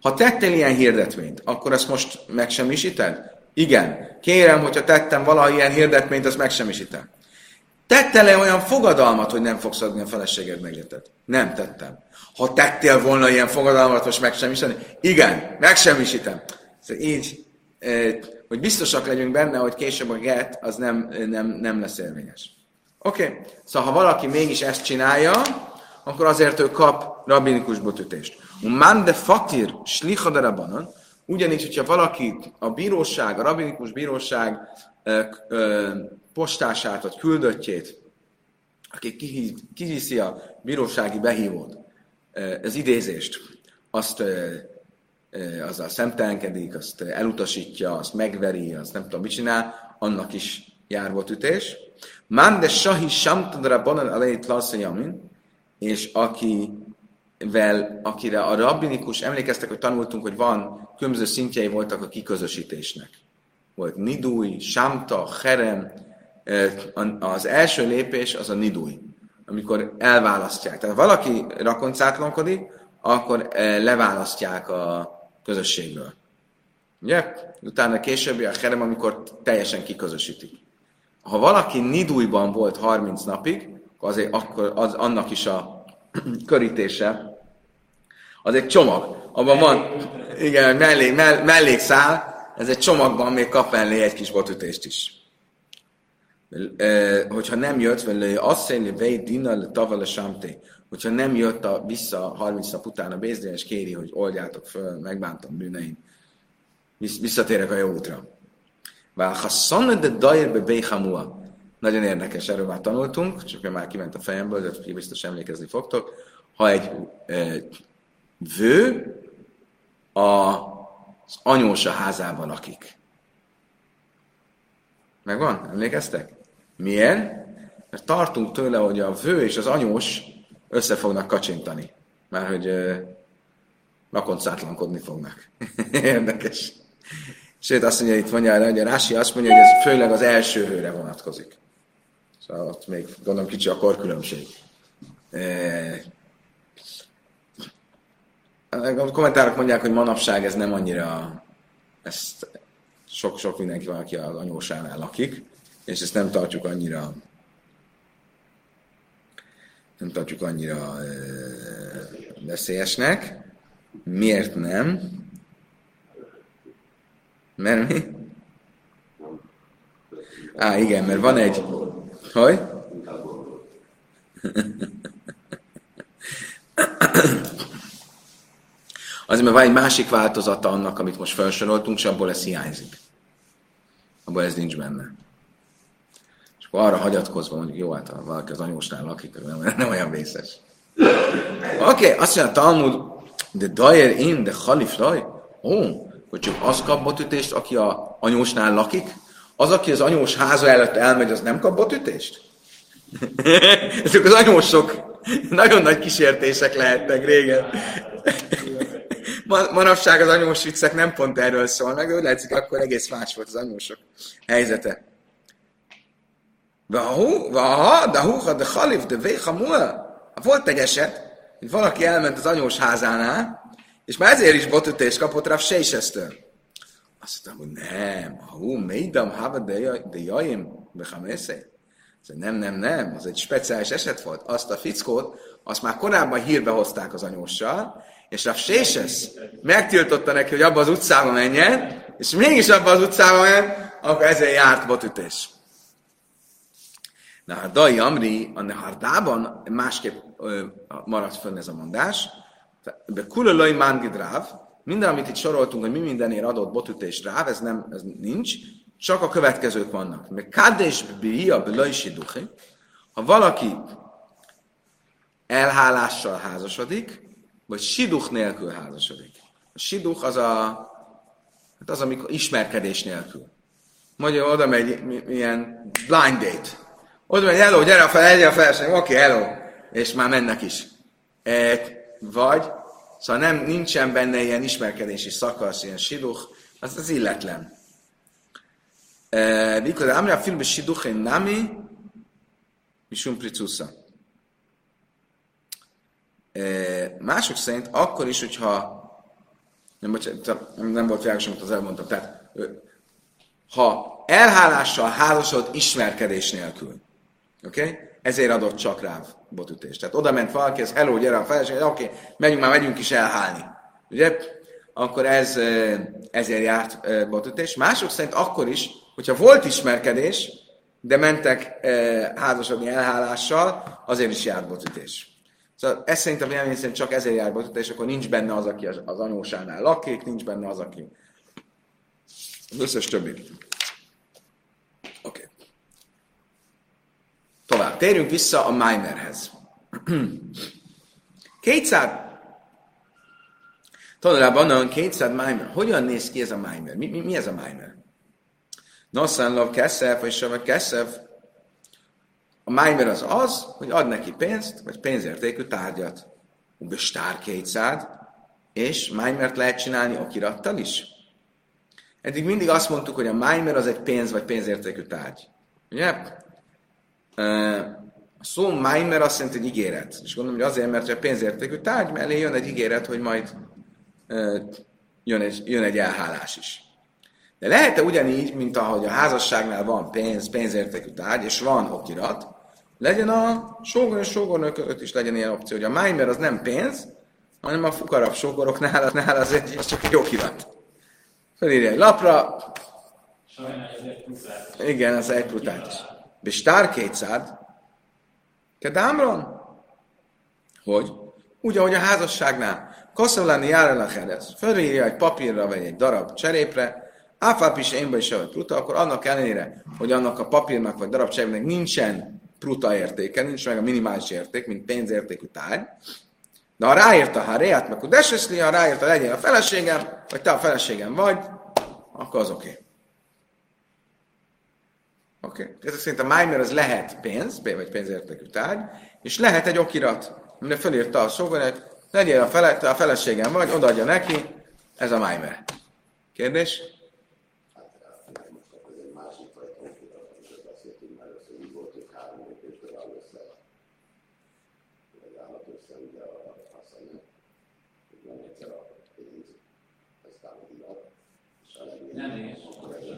Ha tettél ilyen hirdetményt, akkor ezt most megsemmisíted? Igen. Kérem, hogyha tettem valaha ilyen hirdetményt, azt megsemmisítem. Tettél-e olyan fogadalmat, hogy nem fogsz adni a feleséged megletet? Nem tettem. Ha tettél volna ilyen fogadalmat, most megsemmisíteni? Igen, megsemmisítem. Szóval így, hogy biztosak legyünk benne, hogy később a get az nem, nem, nem lesz érvényes. Oké, okay. szóval ha valaki mégis ezt csinálja, akkor azért ő kap rabinikus botütést. Man de fatir slicha de ugyanígy, hogyha valaki a bíróság, a rabinikus bíróság ö, ö, postását vagy küldöttjét aki kihi- kihiszi a bírósági behívót, az idézést, azt azzal szemtelenkedik, azt elutasítja, azt megveri, azt nem tudom, mit csinál, annak is jár volt ütés. Man de sahi samtadra banan alejét lassajamin, és akivel, akire a rabbinikus, emlékeztek, hogy tanultunk, hogy van, különböző szintjei voltak a kiközösítésnek. Volt nidúj, samta, herem, az első lépés az a nidúj, amikor elválasztják. Tehát ha valaki rakoncátlankodik, akkor leválasztják a közösségből. Ugye? Utána későbbi a herem, amikor teljesen kiközösítik. Ha valaki nidújban volt 30 napig, akkor, azért, akkor az, annak is a körítése az egy csomag. Abban van, igen, mellé, mell, mellékszál, ez egy csomagban még kap mellé egy kis botütést is. Hogyha nem jött vele, azt mondja, vej dina tavaly samté, hogyha nem jött a, vissza 30 nap után a bézdén, és kéri, hogy oldjátok föl, megbántam bűneim, visszatérek a jó útra. Váhasszan de dajerbe béhamua. Nagyon érdekes, erről már tanultunk, csak már kiment a fejemből, de biztos emlékezni fogtok. Ha egy e, vő a, az anyósa házában lakik. Megvan? Emlékeztek? Miért? Mert tartunk tőle, hogy a vő és az anyós össze fognak kacsintani. Már hogy e, lakoncátlankodni fognak. Érdekes. Sőt, azt mondja, itt mondja, hogy a Rási azt mondja, hogy ez főleg az első hőre vonatkozik. Szóval ott még gondolom kicsi a korkülönbség. A kommentárok mondják, hogy manapság ez nem annyira, ezt sok-sok mindenki van, aki az anyósánál lakik, és ezt nem tartjuk annyira nem tartjuk annyira veszélyesnek. Miért nem? Mert mi? Á, igen, mert van egy... Hogy? Azért, mert van egy másik változata annak, amit most felsoroltunk, és abból ez hiányzik. Abból ez nincs benne. Arra hagyatkozva mondjuk, jó, hát valaki az anyósnál lakik, nem, nem olyan vészes. Oké, okay, azt mondja, Talmud, de dajer in, de halif daj. Ó, hogy csak az kap botütést, aki a anyósnál lakik? Az, aki az anyós háza előtt elmegy, az nem kap botütést? Ezek az anyósok nagyon nagy kísértések lehetnek régen. Manapság az anyós viccek nem pont erről szólnak, de úgy látszik, akkor egész más volt az anyósok helyzete. Vaha, de húha, de halif, de véhamua. Volt egy eset, hogy valaki elment az anyós házánál, és már ezért is botütés kapott Rav Seisesztől. Azt mondtam, hogy nem, hú, meidam hava de jaim bechamészé. Nem, nem, nem, az egy speciális eset volt. Azt a fickót, azt már korábban hírbe hozták az anyóssal, és Rav Sésesz megtiltotta neki, hogy abba az utcába menjen, és mégis abba az utcába ment, akkor ezért járt botütés. Na, a Dai Amri a Nehardában másképp maradt fönn ez a mondás, kulalai mángid ráv, minden, amit itt soroltunk, hogy mi mindenért adott botütés ráv, ez, nem, ez nincs, csak a következők vannak. Meg kádés bia belajsi duhi, ha valaki elhálással házasodik, vagy siduch nélkül házasodik. A siduch az a, hát az, amikor ismerkedés nélkül. Mondja, oda megy milyen blind date. Oda megy, hello, gyere fel, egyre a felség, oké, okay, hello. És már mennek is. Et, vagy, szóval nem, nincsen benne ilyen ismerkedési szakasz, ilyen siduch, az az illetlen. Mikor amri a filmben siduch nami, misum pricusza. Mások szerint akkor is, hogyha nem, bocsánat, nem volt világos, amit az elmondtam. Tehát, ha elhálással házasod ismerkedés nélkül, oké? Okay? Ezért adott csak rá botütést. Tehát oda ment valaki, ez hello, gyere a feleség, oké, okay, megyünk már, megyünk is elhálni. Ugye? Akkor ez, ezért járt botütés. Mások szerint akkor is, hogyha volt ismerkedés, de mentek házasodni elhálással, azért is járt botütés. Szóval ez szerint a vélemény szerint csak ezért jár botütés, akkor nincs benne az, aki az, anyósánál lakik, nincs benne az, aki az összes többi. Oké. Okay. Tovább. Térjünk vissza a Maimerhez. Kétszád Tanulában nagyon kétszád Maimer. Hogyan néz ki ez a Maimer? Mi, mi, mi ez a Maimer? Noszán lov keszef, vagy sem keszef. A Maimer az az, hogy ad neki pénzt, vagy pénzértékű tárgyat. Ubestár kétszád, és Maimert lehet csinálni okirattal is. Eddig mindig azt mondtuk, hogy a Maimer az egy pénz vagy pénzértékű tárgy. Ugye? A szó Maimer azt jelenti, hogy ígéret. És gondolom, hogy azért, mert a pénzértékű tárgy mellé jön egy ígéret, hogy majd jön egy, jön egy elhálás is. De lehet-e ugyanígy, mint ahogy a házasságnál van pénz, pénzértékű tárgy, és van okirat, legyen a sógor és sógornők is legyen ilyen opció, hogy a Maimer az nem pénz, hanem a fukarab sógoroknál nál az, egy, az csak egy okirat. Fölírja egy lapra. Igen, az egy brutális. Bistár kétszád. Kedámron? Hogy? Úgy, ahogy a házasságnál. Kasszolani jár el a herez. Fölírja egy papírra, vagy egy darab cserépre, áfáp is én is vagy pruta, akkor annak ellenére, hogy annak a papírnak vagy darab cserépnek nincsen pruta értéke, nincs meg a minimális érték, mint pénzértékű tárgy, de ha ráírta, ha reát meg ha ráírta, legyen a feleségem, vagy te a feleségem vagy, akkor az oké. Okay. Oké. Okay. Ezek szerint a Maimer az lehet pénz, vagy pénzértékű tárgy, és lehet egy okirat, amire fölírta a szóval, legyél a, fele, a feleségem vagy, odaadja neki, ez a Maimer. Kérdés?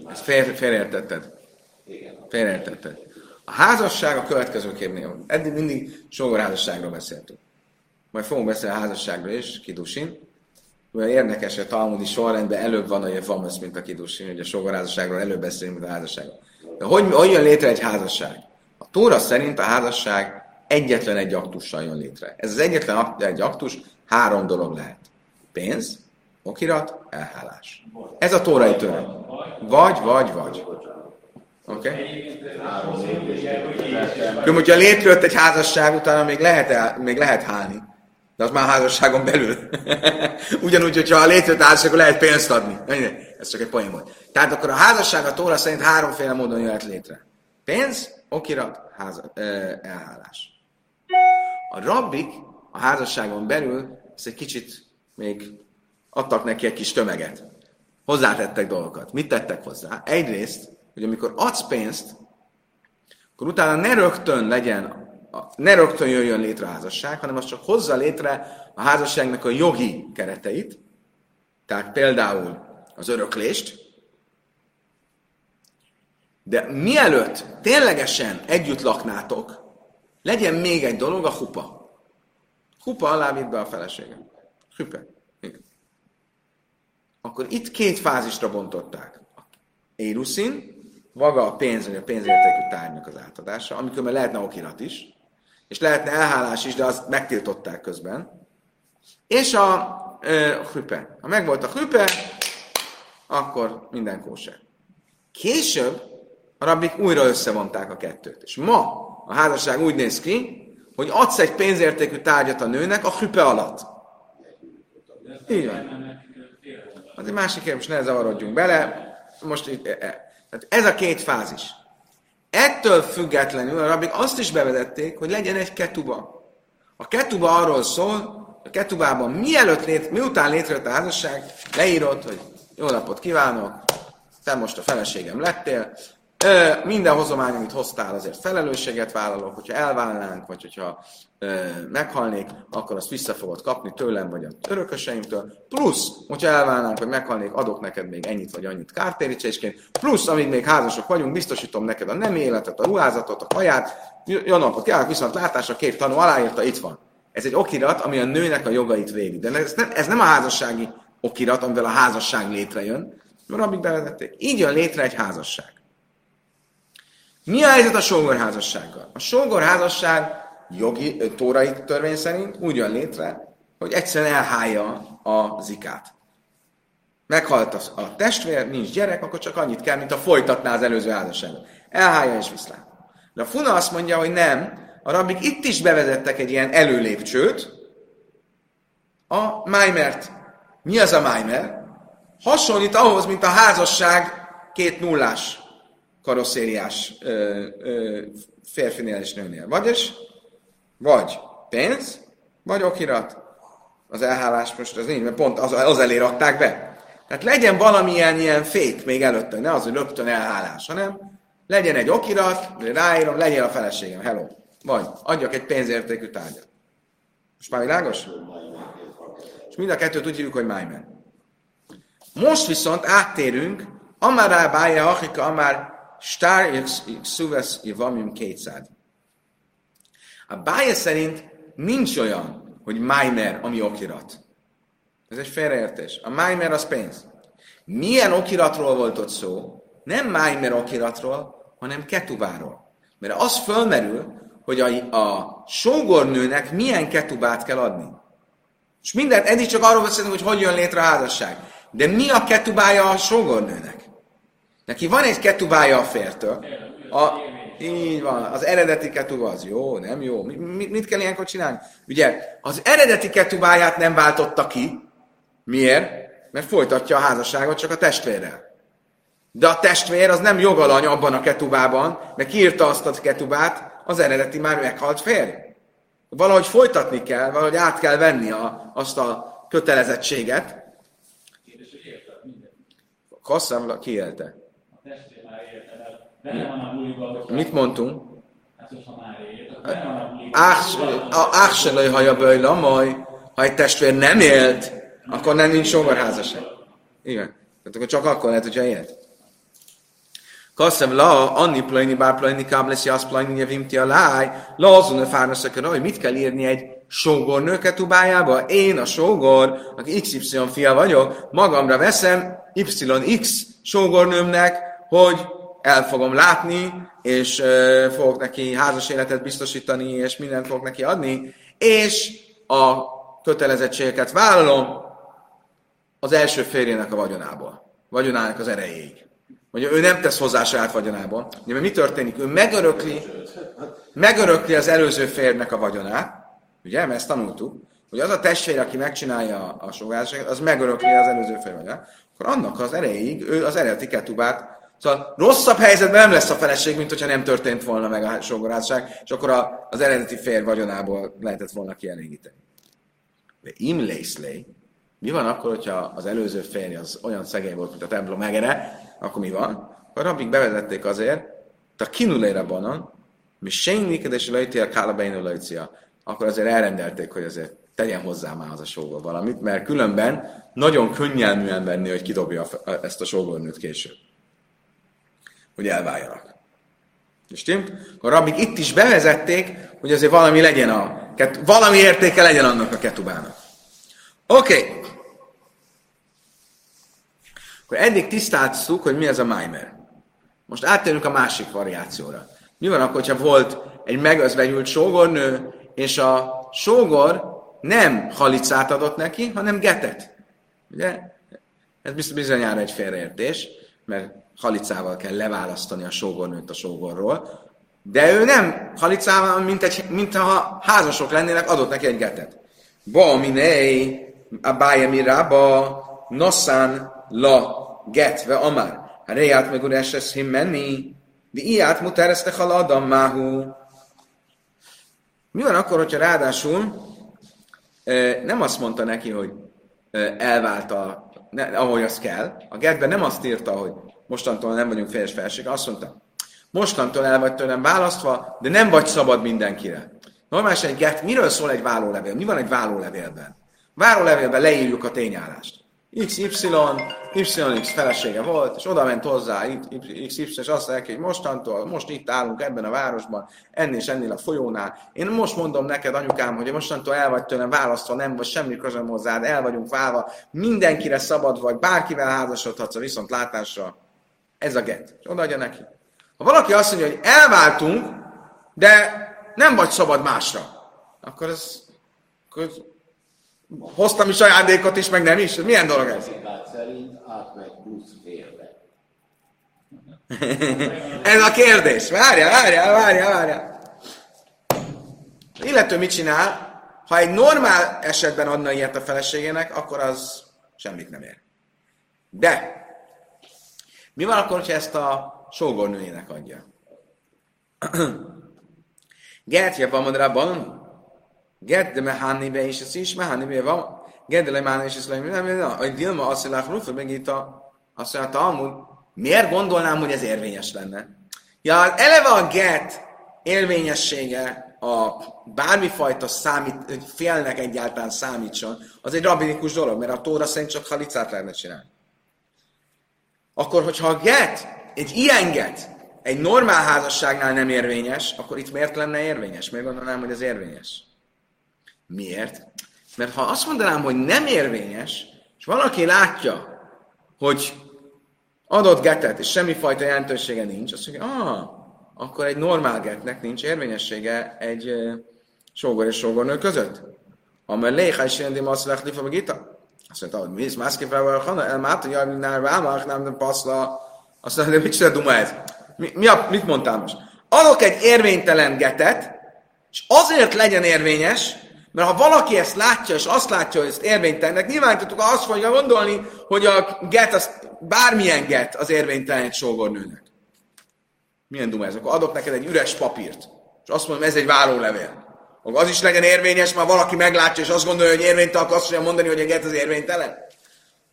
Ezt fél, félreértetted. Félreértetted. A házasság a következőképpen. Eddig mindig házasságról beszéltünk. Majd fogunk beszélni a házasságról is, kidusin. Olyan érdekes, hogy a talmudi sorrendben előbb van a Jevamusz, mint a kidusin, hogy a sógorházasságról előbb beszélünk, mint a házasságról. De hogy, hogy jön létre egy házasság? A Tóra szerint a házasság egyetlen egy aktussal jön létre. Ez az egyetlen egy aktus három dolog lehet. Pénz, okirat, elhálás. Ez a tórai törvény. Vagy, vagy, vagy. Oké? Okay? Hogyha létrejött egy házasság, utána még lehet, el, még lehet hálni. De az már házasságon belül. Ugyanúgy, hogyha létrejött házasság, akkor lehet pénzt adni. Ez csak egy poén volt. Tehát akkor a házasság a Tóra szerint háromféle módon jöhet létre. Pénz, okirat, háza, elhálás. A rabbik a házasságon belül ezt egy kicsit még adtak neki egy kis tömeget. Hozzátettek dolgokat. Mit tettek hozzá? Egyrészt, hogy amikor adsz pénzt, akkor utána ne rögtön legyen, ne rögtön jöjjön létre a házasság, hanem az csak hozza létre a házasságnak a jogi kereteit, tehát például az öröklést, de mielőtt ténylegesen együtt laknátok, legyen még egy dolog, a hupa. Hupa alá vidd be a feleségem. Hüpe. Akkor itt két fázisra bontották. Éruszin, maga a pénz, vagy a pénzértékű tárgynak az átadása, amikor már lehetne okirat is, és lehetne elhálás is, de azt megtiltották közben. És a ö, hüpe. Ha megvolt a hüpe, akkor minden kóser. Később a rabbik újra összevonták a kettőt. És ma a házasság úgy néz ki, hogy adsz egy pénzértékű tárgyat a nőnek a hüpe alatt. Így van. Az egy másik kérdés, ne zavarodjunk bele. Most itt, e, e. Tehát ez a két fázis. Ettől függetlenül a rabbik azt is bevezették, hogy legyen egy ketuba. A ketuba arról szól, a ketubában mielőtt lét, miután létrejött a házasság, leírod, hogy jó napot kívánok, te most a feleségem lettél, minden hozomány, amit hoztál, azért felelősséget vállalok, hogyha elválnánk, vagy hogyha meghalnék, akkor azt vissza fogod kapni tőlem, vagy a örököseimtől. Plusz, hogyha elválnánk, vagy meghalnék, adok neked még ennyit, vagy annyit kártérítésként. Plusz, amíg még házasok vagyunk, biztosítom neked a nem életet, a ruházatot, a kaját. Jó napot, kívánok, viszont látásra két tanú aláírta, itt van. Ez egy okirat, ami a nőnek a jogait védi. De ez nem, ez nem a házassági okirat, amivel a házasság létrejön, mert amíg bevezették. Így jön létre egy házasság. Mi a helyzet a sógorházassággal? A sógorházasság jogi, tórai törvény szerint úgy jön létre, hogy egyszerűen elhálja a zikát. Meghalt a, testvér, nincs gyerek, akkor csak annyit kell, mint a folytatná az előző házasságot. Elhálja és viszlát. De a Funa azt mondja, hogy nem. A rabbik itt is bevezettek egy ilyen előlépcsőt, a Maimert. Mi az a Maimer? Hasonlít ahhoz, mint a házasság két nullás karosszériás férfinél és nőnél. Vagyis, vagy pénz, vagy okirat. Az elhálás most az nincs, mert pont az, az elé rakták be. Tehát legyen valamilyen ilyen fék még előtte, ne az, hogy rögtön elhálás, hanem legyen egy okirat, ráírom, legyen a feleségem, hello. Vagy adjak egy pénzértékű tárgyat. Most már világos? És mind a kettőt úgy hívjuk, hogy májmen. Most viszont áttérünk, amár rá bája, akika, amár stár szuvesz javamim kétszád. A bája szerint nincs olyan, hogy májmer, ami okirat. Ez egy félreértés. A májmer az pénz. Milyen okiratról volt ott szó? Nem májmer okiratról, hanem ketubáról. Mert az fölmerül, hogy a, a sógornőnek milyen ketubát kell adni. És mindent, eddig csak arról beszélünk, hogy hogy jön létre a házasság. De mi a ketubája a sógornőnek? Neki van egy ketubája a fértől. A, így van, az eredeti ketuba az jó, nem jó. Mit, mit kell ilyenkor csinálni? Ugye, az eredeti ketubáját nem váltotta ki. Miért? Mert folytatja a házasságot csak a testvérrel. De a testvér az nem jogalany abban a ketubában, mert kiírta azt a ketubát, az eredeti már meghalt férj. Valahogy folytatni kell, valahogy át kell venni a, azt a kötelezettséget. Kasszám ki élte? Mit mondtunk? Áhselaj haja bőjla, majd, ha egy testvér nem élt, akkor nem nincs sógorházasság. Igen. Tehát akkor csak akkor lehet, hogyha élt. Kasszem la, anni plajni, bár plajni, kábleszi, az plajni, javimti a láj, la azon a fárnaszak, hogy mit kell írni egy sógornő ketubájába? Én a sógor, aki XY fia vagyok, magamra veszem YX sógornőmnek, hogy el fogom látni, és uh, fogok neki házas életet biztosítani, és mindent fogok neki adni, és a kötelezettségeket vállalom az első férjének a vagyonából, vagyonának az erejéig. Vagy ő nem tesz hozzá saját vagyonából. Ugye, mi történik? Ő megörökli, megörökli az előző férjnek a vagyonát, ugye, mert ezt tanultuk, hogy az a testvér, aki megcsinálja a sugárságot, az megörökli az előző férj vagyonát, akkor annak az erejéig ő az eredeti ketubát Szóval rosszabb helyzetben nem lesz a feleség, mint hogyha nem történt volna meg a sógorházasság, és akkor a, az eredeti férj vagyonából lehetett volna kielégíteni. De imlészlé, mi van akkor, hogyha az előző férj az olyan szegény volt, mint a templom megere, akkor mi van? A rabbik bevezették azért, a kinulére banan, mi sénylik, és lejti a kálabeinu lejcia. Akkor azért elrendelték, hogy azért tegyen hozzá már az a sógor valamit, mert különben nagyon könnyelműen venni, hogy kidobja ezt a sógornőt később hogy elváljanak. És tím? A rabbik itt is bevezették, hogy azért valami legyen a, valami értéke legyen annak a ketubának. Oké. Okay. Akkor eddig tisztáztuk, hogy mi ez a Maimer. Most áttérünk a másik variációra. Mi van akkor, ha volt egy megözvegyült sógornő, és a sógor nem halicát adott neki, hanem getet. Ugye? Ez bizonyára egy félreértés, mert halicával kell leválasztani a sógornőt a sógorról, de ő nem halicával, mint, egy, mint ha házasok lennének, adott neki egy getet. Ba minei, a bája mirába, noszán la getve amár. Reját meg ures him menni, de ilyát mutereszte haladam máhu. Mi van akkor, hogyha ráadásul nem azt mondta neki, hogy elvált a, ahogy az kell. A getben nem azt írta, hogy mostantól nem vagyunk félres felség. Azt mondta, mostantól el vagy tőlem választva, de nem vagy szabad mindenkire. Normálisan egy get, miről szól egy vállólevél? Mi van egy vállólevélben? Vállólevélben leírjuk a tényállást. XY, YX felesége volt, és oda ment hozzá XY, és azt mondják, hogy mostantól, most itt állunk ebben a városban, ennél és ennél a folyónál. Én most mondom neked, anyukám, hogy mostantól el vagy tőlem választva, nem vagy semmi közöm hozzád, el vagyunk válva, mindenkire szabad vagy, bárkivel házasodhatsz a viszont látásra. Ez a get. És odaadja neki. Ha valaki azt mondja, hogy elváltunk, de nem vagy szabad másra, akkor ez, akkor ez hoztam is ajándékot is, meg nem is. Milyen dolog ez? szerint átmegy plusz félre. Ez a kérdés. Várja, várja, várja, várja. Illető mit csinál? Ha egy normál esetben adna ilyet a feleségének, akkor az semmit nem ér. De mi van akkor, ha ezt a sógornőjének adja? Gertje van madrabban, Gert de mehanibe is, ez is mehanibe van. Gert de lemán is, ez nem, hogy Dilma azt mondja, hogy megint a, azt mondja, amúgy, miért gondolnám, hogy ez érvényes lenne? Ja, eleve a get érvényessége a bármifajta számít, félnek egyáltalán számítson, az egy rabinikus dolog, mert a tóra szerint csak halicát lehetne csinálni. Akkor, hogyha a get, egy ilyen get, egy normál házasságnál nem érvényes, akkor itt miért lenne érvényes? Miért gondolnám, hogy ez érvényes? Miért? Mert ha azt mondanám, hogy nem érvényes, és valaki látja, hogy adott getet, és semmifajta jelentősége nincs, azt mondja, ah, akkor egy normál getnek nincs érvényessége egy sógor és sógornő között. Amely léha is jelenti azt meg itt. Azt mondta, hogy mi is másképpen van, el máta, jaj, nál vámach, nem, nem passzla. Azt mondta, mit csinál duma ez? Mi, mi a, mit mondtál most? Adok egy érvénytelen getet, és azért legyen érvényes, mert ha valaki ezt látja, és azt látja, hogy ezt érvénytelennek, nyilván tudtuk azt fogja gondolni, hogy a get, az, bármilyen get az érvénytelen egy sógornőnek. Milyen duma ez? Akkor adok neked egy üres papírt, és azt mondom, ez egy várólevél. Az is legyen érvényes, már valaki meglátja, és azt gondolja, hogy érvénytelen, akkor azt fogja mondani, hogy a get az érvénytelen.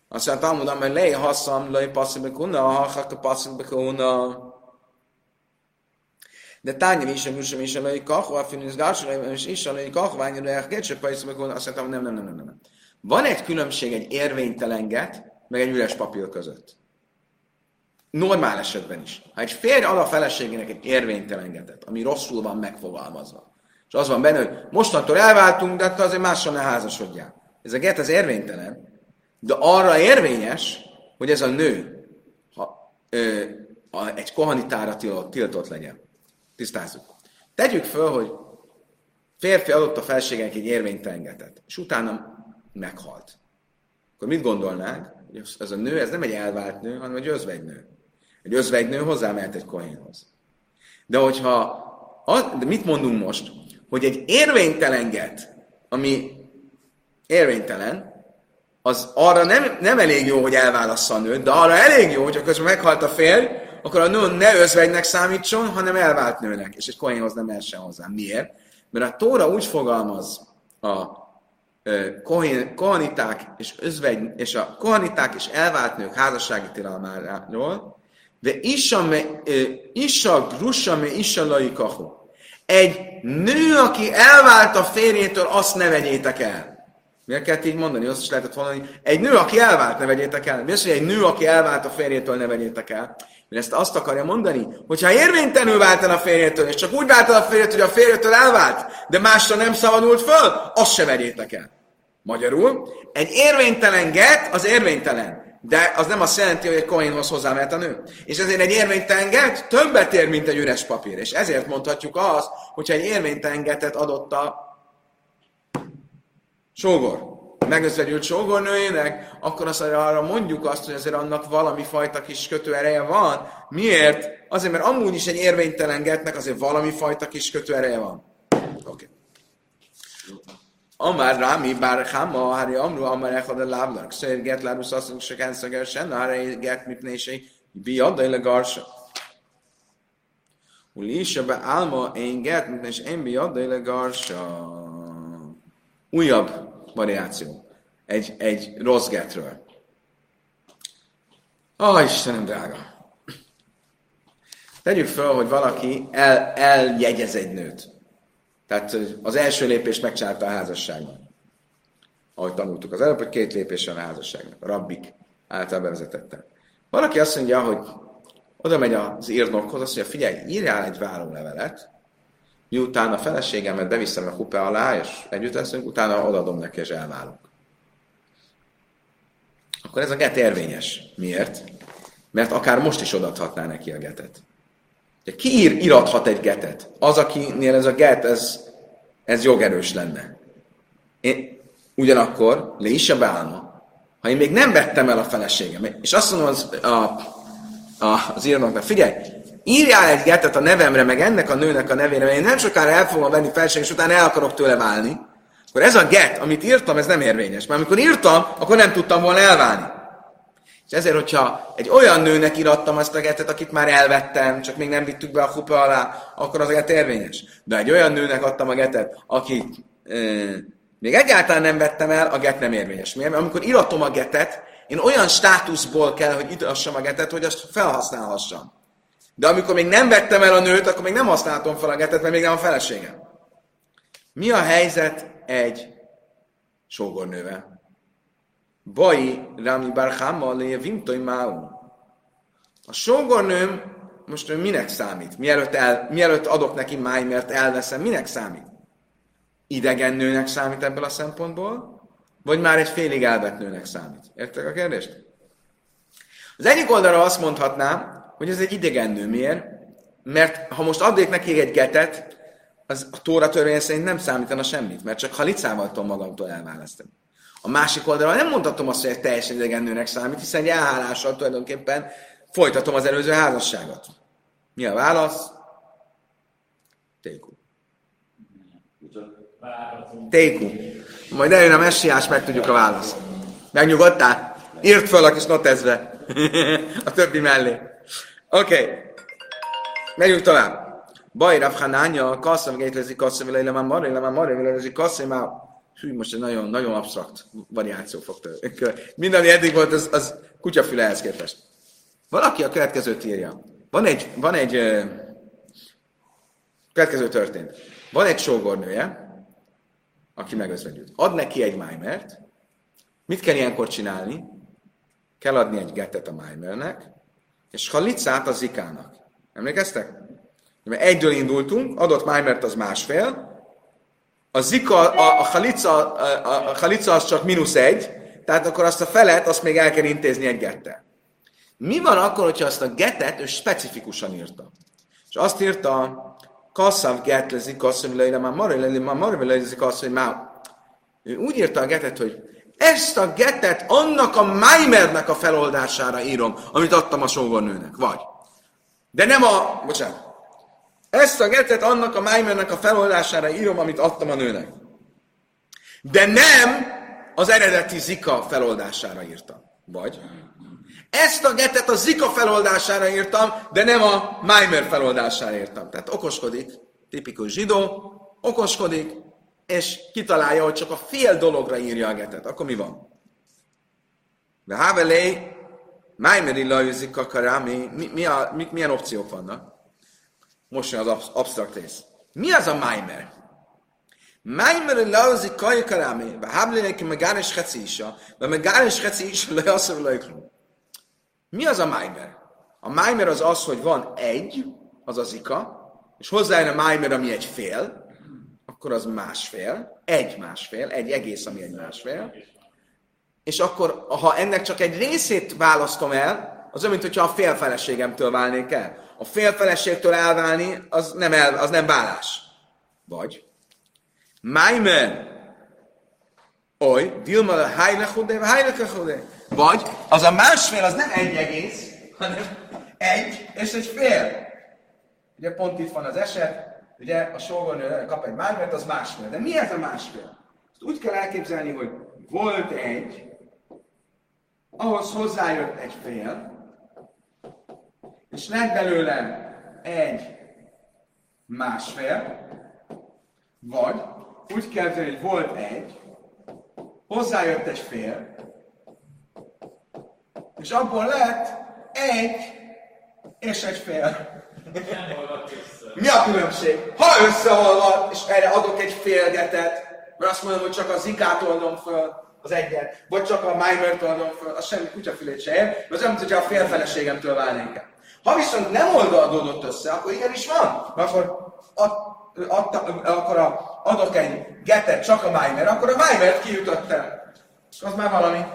Azt mondja, Talmud, hogy lej hasszam, lej unna, ha passzibek unna. De tánya is, hogy is, hogy kach, a finis gársra, és is, hogy kach, ványra, hogy gecse pajszibek unna. Azt mondtam, nem, nem, nem, nem, nem. Van egy különbség egy érvénytelen get, meg egy üres papír között. Normál esetben is. Ha egy férj ad a feleségének egy érvénytelengetet, ami rosszul van megfogalmazva, és az van benne, hogy mostantól elváltunk, de akkor azért mással ne házasodjál. Ez a get az érvénytelen, de arra érvényes, hogy ez a nő ha, ö, a, egy kohanitára tiltott, tiltott legyen. Tisztázzuk. Tegyük föl, hogy férfi adott a felségek egy érvénytelengetet, és utána meghalt. Akkor mit gondolnánk? Hogy ez a nő, ez nem egy elvált nő, hanem egy özvegynő. Egy özvegynő hozzámehet egy kohénhoz. De hogyha, az, de mit mondunk most? Hogy egy érvénytelenget, ami érvénytelen, az arra nem, nem elég jó, hogy elválassza a nőt, de arra elég jó, hogyha közben meghalt a férj, akkor a nő ne özvegynek számítson, hanem elvált nőnek, és egy kohénhoz nem essen hozzá. Miért? Mert a Tóra úgy fogalmaz a kohaniták és özvegy, és a kohaniták és elvált nők házassági tilalmáról, de Isha, me, Isha grusa me Isha laikahu. Egy nő, aki elvált a férjétől, azt ne vegyétek el. Miért kell így mondani? Azt is lehetett mondani, egy nő, aki elvált, ne vegyétek el. Mi az, hogy egy nő, aki elvált a férjétől, ne vegyétek el? Mert ezt azt akarja mondani, hogyha érvénytelenül vált el a férjétől, és csak úgy vált el a férjétől, hogy a férjétől elvált, de másra nem szabadult föl, azt se vegyétek el. Magyarul, egy érvénytelen get, az érvénytelen de az nem azt jelenti, hogy egy kohénhoz hozzámehet a nő. És ezért egy érvénytenget többet ér, mint egy üres papír. És ezért mondhatjuk azt, hogyha egy érvénytengetet adott a sógor, megözvegyült sógornőjének, akkor azt arra mondjuk azt, hogy azért annak valami fajta kis kötőereje van. Miért? Azért, mert amúgy is egy érvénytelengetnek azért valami fajta kis kötőereje van. Amár Rami, bár Hama, Hári Amru, Amár Echad a Lábnak, Szöjr Get Lárus mondja, hogy Szager Sen, Hári Get Mipnései, Biadai le Garsa. Ulisa be Álma, én Get Mipnés, én Biadai le Garsa. Újabb variáció. Egy, egy rossz getről. Ó, oh, Istenem drága! Tegyük fel, hogy valaki el, eljegyez egy nőt. Tehát az első lépés megcsinálta a házasságban. Ahogy tanultuk az előbb, hogy két lépés van a házasságnak. Rabbik által bevezetette. Valaki azt mondja, hogy oda megy az írnokhoz, azt mondja, figyelj, írjál egy várólevelet, miután a feleségemet beviszem a kupe alá, és együtt leszünk, utána odaadom neki, és elválunk. Akkor ez a get érvényes. Miért? Mert akár most is odaadhatná neki a getet. Ki ír, irathat egy getet? Az, akinél ez a get, ez, ez jogerős lenne. Én, ugyanakkor, le is a beállna, ha én még nem vettem el a feleségem, és azt mondom az, a az írnoknak, figyelj, írjál egy getet a nevemre, meg ennek a nőnek a nevére, mert én nem sokára el fogom venni felség, és utána el akarok tőle válni, akkor ez a get, amit írtam, ez nem érvényes. Mert amikor írtam, akkor nem tudtam volna elválni. És ezért, hogyha egy olyan nőnek irattam azt a getet, akit már elvettem, csak még nem vittük be a kupa alá, akkor az a get érvényes. De egy olyan nőnek adtam a getet, akit e, még egyáltalán nem vettem el, a get nem érvényes. Miért? Mert amikor iratom a getet, én olyan státuszból kell, hogy irassam a getet, hogy azt felhasználhassam. De amikor még nem vettem el a nőt, akkor még nem használhatom fel a getet, mert még nem a feleségem. Mi a helyzet egy sógornővel? Bai Rami Barhama le Vimtoi Máu. A sógornőm most ő minek számít? Mielőtt, el, mielőtt adok neki májmert, elveszem, minek számít? Idegen nőnek számít ebből a szempontból, vagy már egy félig elvett nőnek számít? Értek a kérdést? Az egyik oldalra azt mondhatnám, hogy ez egy idegen nő. Miért? Mert ha most adnék neki egy getet, az a Tóra törvény szerint nem számítana semmit, mert csak halicával tudom magamtól elválasztani. A másik oldalon nem mondhatom azt, hogy egy teljesen idegen nőnek számít, hiszen egy elhálással tulajdonképpen folytatom az előző házasságot. Mi a válasz? Téku. Téku. Majd eljön a messiás, meg tudjuk a választ. Megnyugodtál? Írt föl a kis notezve. a többi mellé. Oké. Okay. Megyünk tovább. Baj, Rav Hanánya, kasszam gétlezik, kasszam vile, már marra, már marra, vile, kasszam, Hű, most egy nagyon, nagyon absztrakt variáció fog történni. Minden, ami eddig volt, az, az kutyafülehez képest. Valaki a következőt írja. Van egy, van egy következő történt. Van egy sógornője, aki megözvegyült. Ad neki egy májmert. Mit kell ilyenkor csinálni? Kell adni egy getet a májmernek, és halicát a zikának. Emlékeztek? Mert egyből indultunk, adott májmert az másfél, a zika, a, a, halica, a, a halica az csak mínusz egy, tehát akkor azt a felet, azt még el kell intézni egy gettel. Mi van akkor, hogyha azt a getet ő specifikusan írta? És azt írta, kassav get lezik, kassav leile, már marra leile, már marra leile, kassav, már ő úgy írta a getet, hogy ezt a getet annak a Maimernek a feloldására írom, amit adtam a sógornőnek. Vagy. De nem a, bocsánat, ezt a getet annak a Maimernek a feloldására írom, amit adtam a nőnek. De nem az eredeti Zika feloldására írtam. Vagy ezt a getet a Zika feloldására írtam, de nem a Maimer feloldására írtam. Tehát okoskodik, tipikus zsidó, okoskodik, és kitalálja, hogy csak a fél dologra írja a getet. Akkor mi van? De Havelé, Maimeri lajuzik a karámi, mi, mi a, mi, milyen opciók vannak? Most jön az absztrakt rész. Mi az a Maimer? Maimer lauzi kaj karámi, ve habli neki megáris hecisa, ve megáris hecisa le asszor Mi az a Maimer? A Maimer az az, hogy van egy, az az ika, és hozzájön a Maimer, ami egy fél, akkor az másfél, egy másfél, egy egész, ami egy másfél, és akkor, ha ennek csak egy részét választom el, az olyan, mintha a fél feleségemtől válnék el a félfeleségtől elválni, az nem, el, az nem vállás. Vagy, Maimen, oly, Dilma a Heilechodé, Heilechodé. Vagy, az a másfél, az nem egy egész, hanem egy és egy fél. Ugye pont itt van az eset, ugye a sógornő kap egy mármert, az másfél. De mi ez a másfél? Ezt úgy kell elképzelni, hogy volt egy, ahhoz hozzájött egy fél, és lett belőlem egy másfél, vagy úgy kell hogy volt egy, hozzájött egy fél, és abból lett egy és egy fél. Mi a különbség? Ha összeolvad, és erre adok egy félgetet, mert azt mondom, hogy csak az zikát oldom föl, az egyet, vagy csak a Maimert oldom föl, az semmi kutyafülét se ér, mert az olyan, hogyha a félfeleségemtől válnék el. Ha viszont nem oldódott össze, akkor igenis van. Mert akkor, ad, adta, akkor adok egy getet csak a Maimer, akkor a Maimert kiütöttem. Az már valami.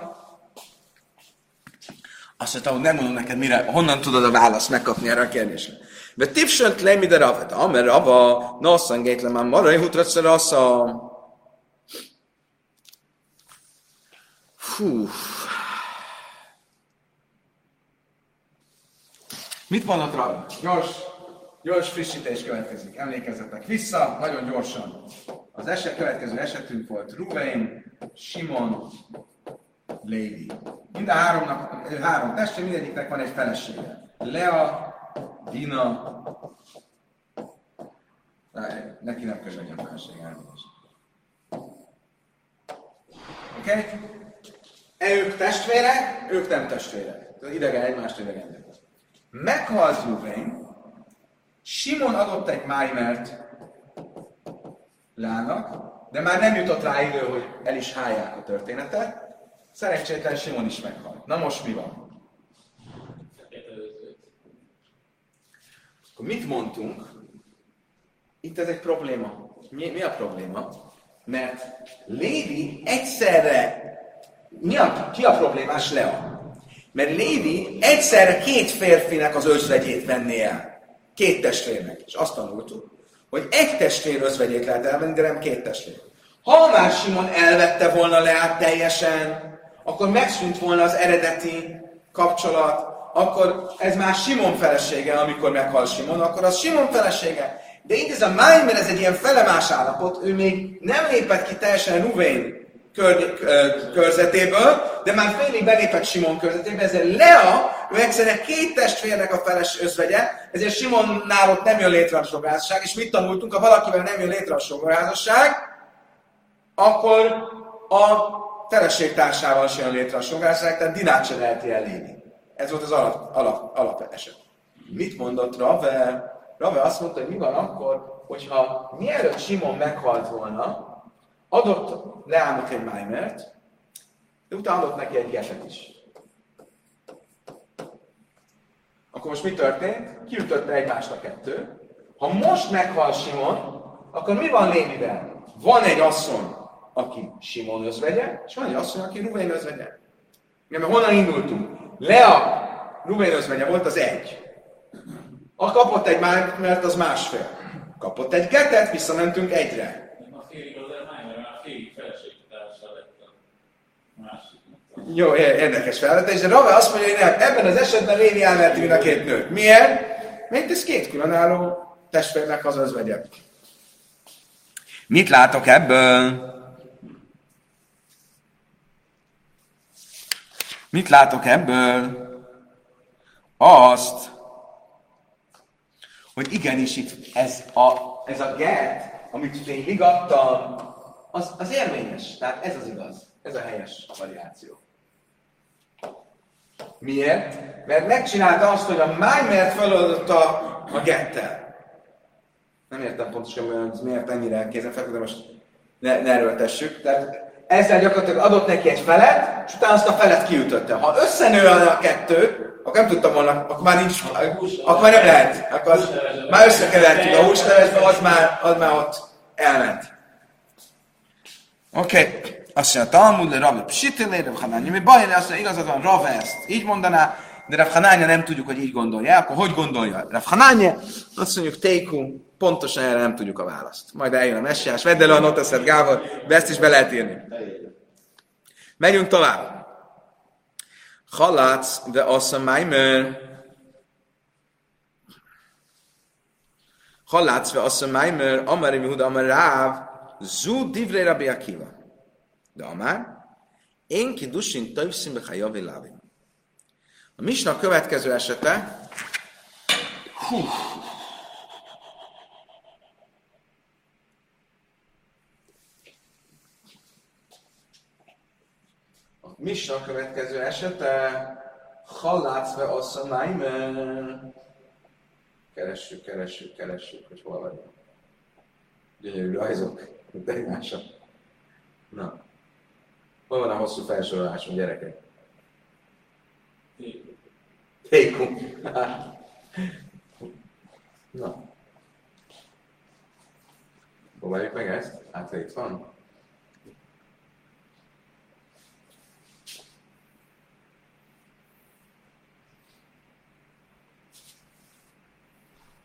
Azt mondta, hogy nem mondom neked, mire, honnan tudod a választ megkapni erre a kérdésre. De tipsönt le mi de ravet, amer rava, nasszan gétle már marai hutratsz rassza. Fú, Mit mondott rá? Gyors, gyors frissítés következik. Emlékezzetek vissza, nagyon gyorsan. Az eset, következő esetünk volt Ruvain, Simon, Lévi. Mind a háromnak, három testvér, mindegyiknek van egy felesége. Lea, Dina, neki nem kell legyen feleség, Oké? Okay? E ők testvérek, ők nem testvérek. Idegen, egymást idegen. Meghalt Ruvain, Simon adott egy májmert Lának, de már nem jutott rá idő, hogy el is hálják a történetet. Szerencsétlen Simon is meghalt. Na most mi van? Akkor mit mondtunk? Itt ez egy probléma. Mi, mi a probléma? Mert Lévi egyszerre... Mi a, ki a problémás Lea? Mert Lévi egyszerre két férfinek az özvegyét venné el. Két testvérnek. És azt tanultuk, hogy egy testvér özvegyét lehet elvenni, de nem két testvér. Ha már Simon elvette volna Leát teljesen, akkor megszűnt volna az eredeti kapcsolat, akkor ez már Simon felesége, amikor meghal Simon, akkor az Simon felesége. De itt ez a Maimer, ez egy ilyen felemás állapot, ő még nem lépett ki teljesen Ruvén kör, körzetéből, de már félig belépett Simon körzetébe, ezért Lea, ő egyszerűen két testvérnek a feles özvegye, ezért Simonnál ott nem jön létre a sogázasság, és mit tanultunk, ha valakivel nem jön létre a sogázasság, akkor a feleségtársával sem jön létre a sogázasság, tehát Dinát sem lehet elérni. Ez volt az alap, alap, alap eset. Mit mondott Rave? Rave azt mondta, hogy mi van akkor, hogyha mielőtt Simon meghalt volna, adott Leának egy májmert, de utána adott neki egy geset is. Akkor most mi történt? Kiütötte egymást a kettő. Ha most meghal Simon, akkor mi van Lévivel? Van egy asszony, aki Simon özvegye, és van egy asszony, aki Ruvén özvegye. Mert honnan indultunk? Lea Ruvén özvegye volt az egy. A kapott egy már, mert az másfél. Kapott egy ketet, visszamentünk egyre. Jó, érdekes felvetés, de Rave azt mondja, hogy ebben az esetben Lévi elveheti mind a két nőt. Miért? Mert ez két különálló testvérnek az az vegye. Mit látok ebből? Mit látok ebből? Azt, hogy igenis itt ez a, ez a get, amit én vigadtam, az, az érvényes. Tehát ez az igaz. Ez a helyes variáció. Miért? Mert megcsinálta azt, hogy a Májmert feloldotta a gettel. Nem értem pontosan, hogy miért ennyire kézenfekvő, de most ne, ne erőltessük. Tehát ezzel gyakorlatilag adott neki egy felet, és utána azt a felet kiütötte. Ha összenő a kettő, akkor nem tudtam volna, akkor már nincs, akkor már nem lehet. Akkor az, már összekevertük a húslevesbe, az már, az már ott elment. Oké. Okay. Azt mondja, Talmud le Rav Psitile, Rav Hanánya. Mi baj, azt mondja, igazad van, Rav ezt így mondaná, de Rav Hanánya nem tudjuk, hogy így gondolja. Akkor hogy gondolja? Rav Hanánya, azt mondjuk, Teiku, pontosan erre nem tudjuk a választ. Majd eljön a messiás, vedd el a noteszed, Gábor, de ezt is be lehet írni. Megyünk tovább. Halátsz, de azt Maimer. Halátsz, de azt Maimer, Amari Mihuda, Amar Ráv, Zu Divrei Rabbi Akiva. De amár, én ki dusin tövszim be hajavi lávim. A Misna következő esete, hú, a Misna következő esete, hallácve asszanáim, keressük, keressük, keressük, hogy hol vagyunk. Gyönyörű rajzok, de egymással. Na. Hol van a hosszú felsorolásom, gyerekek? Tékum. Na. Próbáljuk meg ezt? Hát itt van.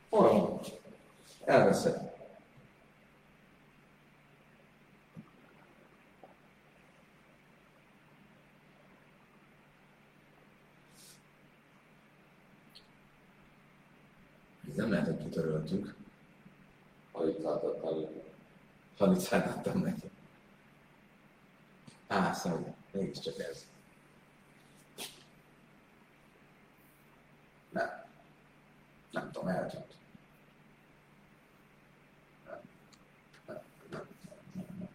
Hol van? Elveszett. Nem lehet, hogy kitöröltük. Halicát adtál. Neki. Á, szóval, mégiscsak ez. Nem. Nem tudom, eltűnt. Nem. Nem.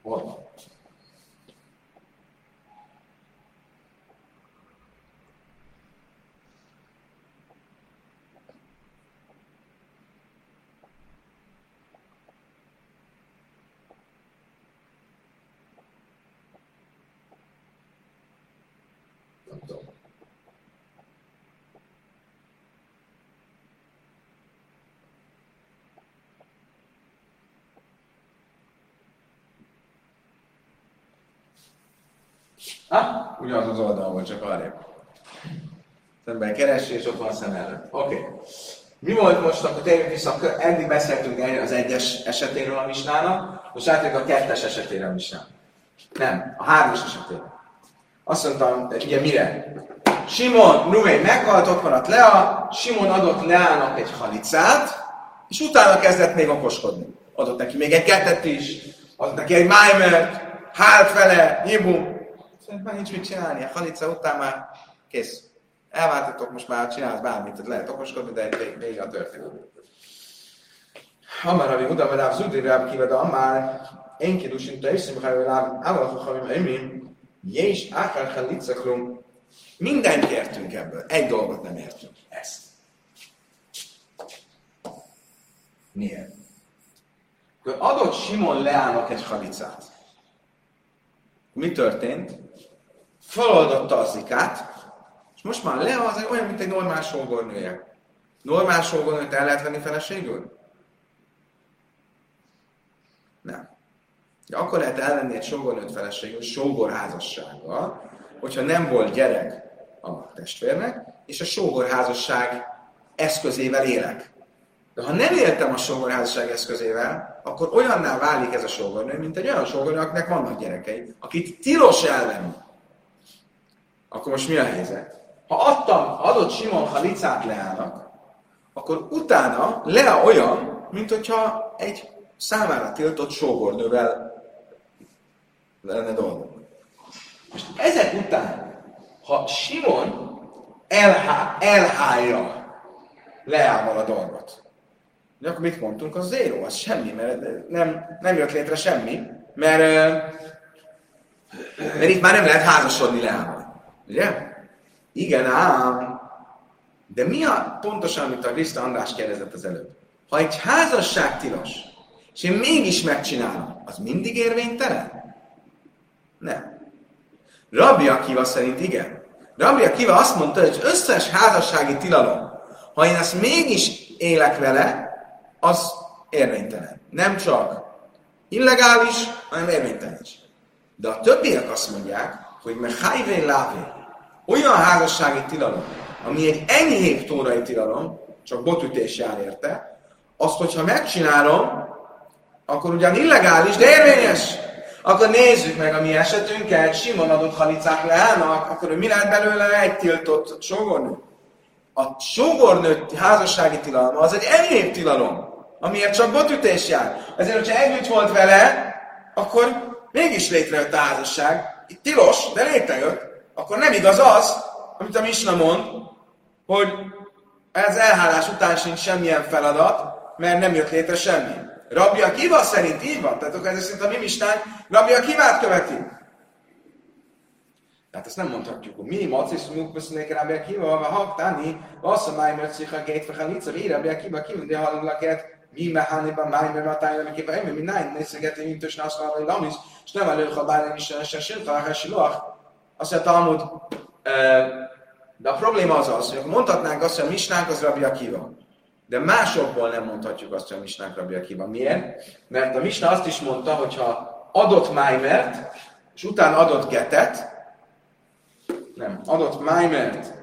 Hol van? Nem tudom. Ah, ugyanaz az oldalon csak arrébb. Szemben keresi, és ott van szem előtt. Oké. Okay. Mi volt most, akkor térjünk vissza, eddig beszéltünk az egyes esetéről a misnának, most átjövünk a kettes esetére a misnának. Nem, a hármas esetére. Azt mondtam, ugye mire? Simon, Ruvé meghalt, ott maradt Lea, Simon adott Leának egy halicát, és utána kezdett még okoskodni. Adott neki még egy kettet is, adott neki egy májmert, hált vele, hibu. Szerintem már nincs mit csinálni, a halica után már kész. Elváltatok, most már csinálsz bármit, tehát lehet okoskodni, de vége a történet. Hamar, ami Uda, vagy Zudri Ráb kiveda, már én kidusint, de iszim, ha Állatok, ha mi Jés, Ákár, Halicakrum, mindent értünk ebből, egy dolgot nem értünk, ezt. Miért? Adott Simon Leának egy halicát. Mi történt? Feloldotta a zikát, és most már Lea az olyan, mint egy normál sógornője. Normál sógornőt el lehet venni feleségül? Nem. De akkor lehet elvenni egy sógornőt feleségül, sógorházassággal, hogyha nem volt gyerek a testvérnek, és a sógorházasság eszközével élek. De ha nem éltem a sógorházasság eszközével, akkor olyanná válik ez a sógornő, mint egy olyan sógornő, akinek vannak gyerekei, akit tilos elvenni. Akkor most mi a helyzet? Ha adtam, adott Simon Halicát Leának, akkor utána Lea olyan, mint hogyha egy számára tiltott sógornővel lenne dolgom. Most ezek után, ha Simon elhá, elhálja Leával a dolgot, de akkor mit mondtunk? Az zéro, az semmi, mert nem, nem jött létre semmi, mert, mert itt már nem lehet házasodni Leával. Ugye? Igen, ám. De mi a pontosan, amit a Krista András kérdezett az előbb? Ha egy házasság tilos, és én mégis megcsinálom, az mindig érvénytelen? Nem. Rabbi Akiva szerint igen. Rabbi Akiva azt mondta, hogy összes házassági tilalom, ha én ezt mégis élek vele, az érvénytelen. Nem csak illegális, hanem érvénytelen is. De a többiek azt mondják, hogy mechajvé lávé, olyan házassági tilalom, ami egy enyhébb tórai tilalom, csak botütés jár érte, azt, hogyha megcsinálom, akkor ugyan illegális, de érvényes. Akkor nézzük meg a mi esetünket, Simon adott halicák leállnak, akkor mi lehet belőle egy tiltott sógornő? A sógornő házassági tilalma az egy enyhébb tilalom, amiért csak botütés jár. Ezért, hogyha együtt volt vele, akkor mégis létrejött a házasság. Itt tilos, de létrejött. Akkor nem igaz az, amit a Misna mond, hogy ez elhálás után sincs semmilyen feladat, mert nem jött létre semmi. Rabbi Akiva szerint így van, tehát akkor ez szerint a mi mistánk Rabbi Akivát követi. Tehát ezt nem mondhatjuk, hogy mi macis munkbeszélék Rabbi Akiva, ha haktáni, vassza májmer cicha gét fechalica, mi Rabbi Akiva kivindi halallaket, mi mehániba májmer matájra, mi kiva, mi nájn nézegeti, mint és nász valami lamis, és nem előbb, ha bármi is sem silta, ha. Azt mondja, Talmud, de a probléma az az, hogy mondhatnánk azt, hogy a misnánk az Rabbi Akiva. De másokból nem mondhatjuk azt, hogy a misnánk Rabbi Akiva. Miért? Mert a misna azt is mondta, hogy ha adott májmert, és utána adott getet, nem, adott májmert,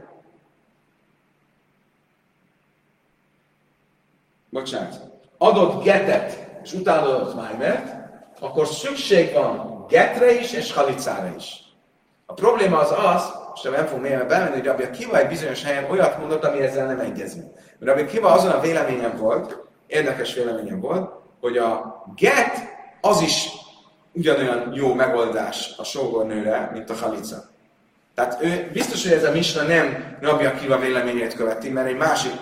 bocsánat, adott getet, és utána adott májmert, akkor szükség van getre is, és halicára is. A probléma az az, és nem fogunk mélyebben belemenni, hogy Rabbi Akiva egy bizonyos helyen olyat mondott, ami ezzel nem egyezik. Rabbi Akiva azon a véleményem volt, érdekes véleményem volt, hogy a get az is ugyanolyan jó megoldás a sógornőre, mint a halica. Tehát ő biztos, hogy ez a misna nem Rabbi Akiva véleményét követi, mert egy másik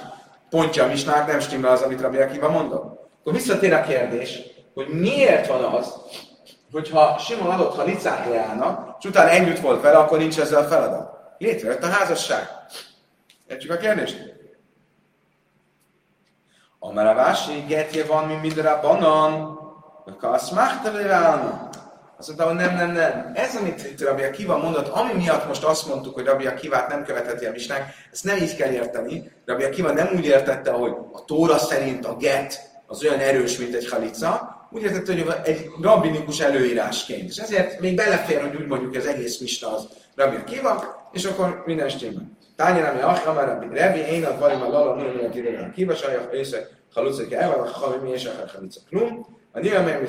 pontja a misnának nem stimmel az, amit Rabbi Akiva mondott. Akkor visszatér a kérdés, hogy miért van az, hogyha Simon adott halicát leállnak, és utána együtt volt vele, akkor nincs ezzel a feladat. Létrejött a házasság. Értjük a kérdést? Amaravási gertje van, mint minden a banan, vagy kaszmáhta azt mondta, hogy nem, nem, nem. Ez, amit itt Rabbi Akiva mondott, ami miatt most azt mondtuk, hogy Rabbi Akivát nem követheti a misnánk, ezt nem így kell érteni. Rabbi Akiva nem úgy értette, hogy a Tóra szerint a get az olyan erős, mint egy halica, úgy értette, hogy egy rabbinikus előírásként. És ezért még belefér, hogy úgy mondjuk az egész misna az Rabbi Akiva, és akkor minden stimmel. Tányra, ami achra, már Rabbi Revi, én a varim a lala, a kidegen a kiva, sajak, észre, halucik el, a chavim, és a halica klum. A nőle,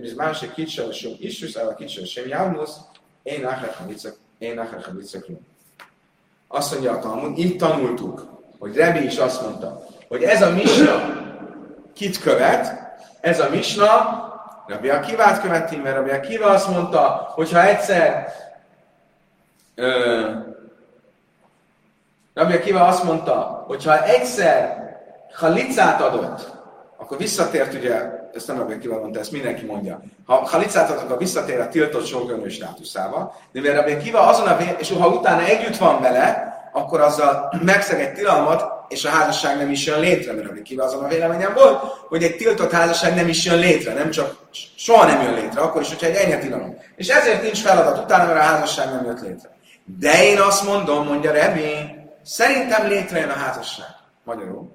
mis más egy kicsit sem isrus, a kicsit sem javnusz, én achra halica, én achra halica klum. Azt mondja a Talmud, így tanultuk, hogy Rebi is azt mondta, hogy ez a misna kit követ, ez a misna, Rabbi Akivát követi, mert Rabbi Akiva azt mondta, hogy ha egyszer ö, Rabbi Akiva azt mondta, hogy ha egyszer halicát adott, akkor visszatért ugye, ezt nem Rabbi Akiva mondta, ezt mindenki mondja. Ha halicát adott, akkor visszatér a tiltott sorgönő státuszába, de mivel Rabbi Akiva azon a vé- és ha utána együtt van vele, akkor azzal megszeg egy tilalmat, és a házasság nem is jön létre, mert Rabbi Kiva azon a véleményem volt, hogy egy tiltott házasság nem is jön létre, nem csak soha nem jön létre, akkor is, hogyha egy enyhe tilalom. És ezért nincs feladat utána, mert a házasság nem jött létre. De én azt mondom, mondja Rebi, szerintem létrejön a házasság. Magyarul.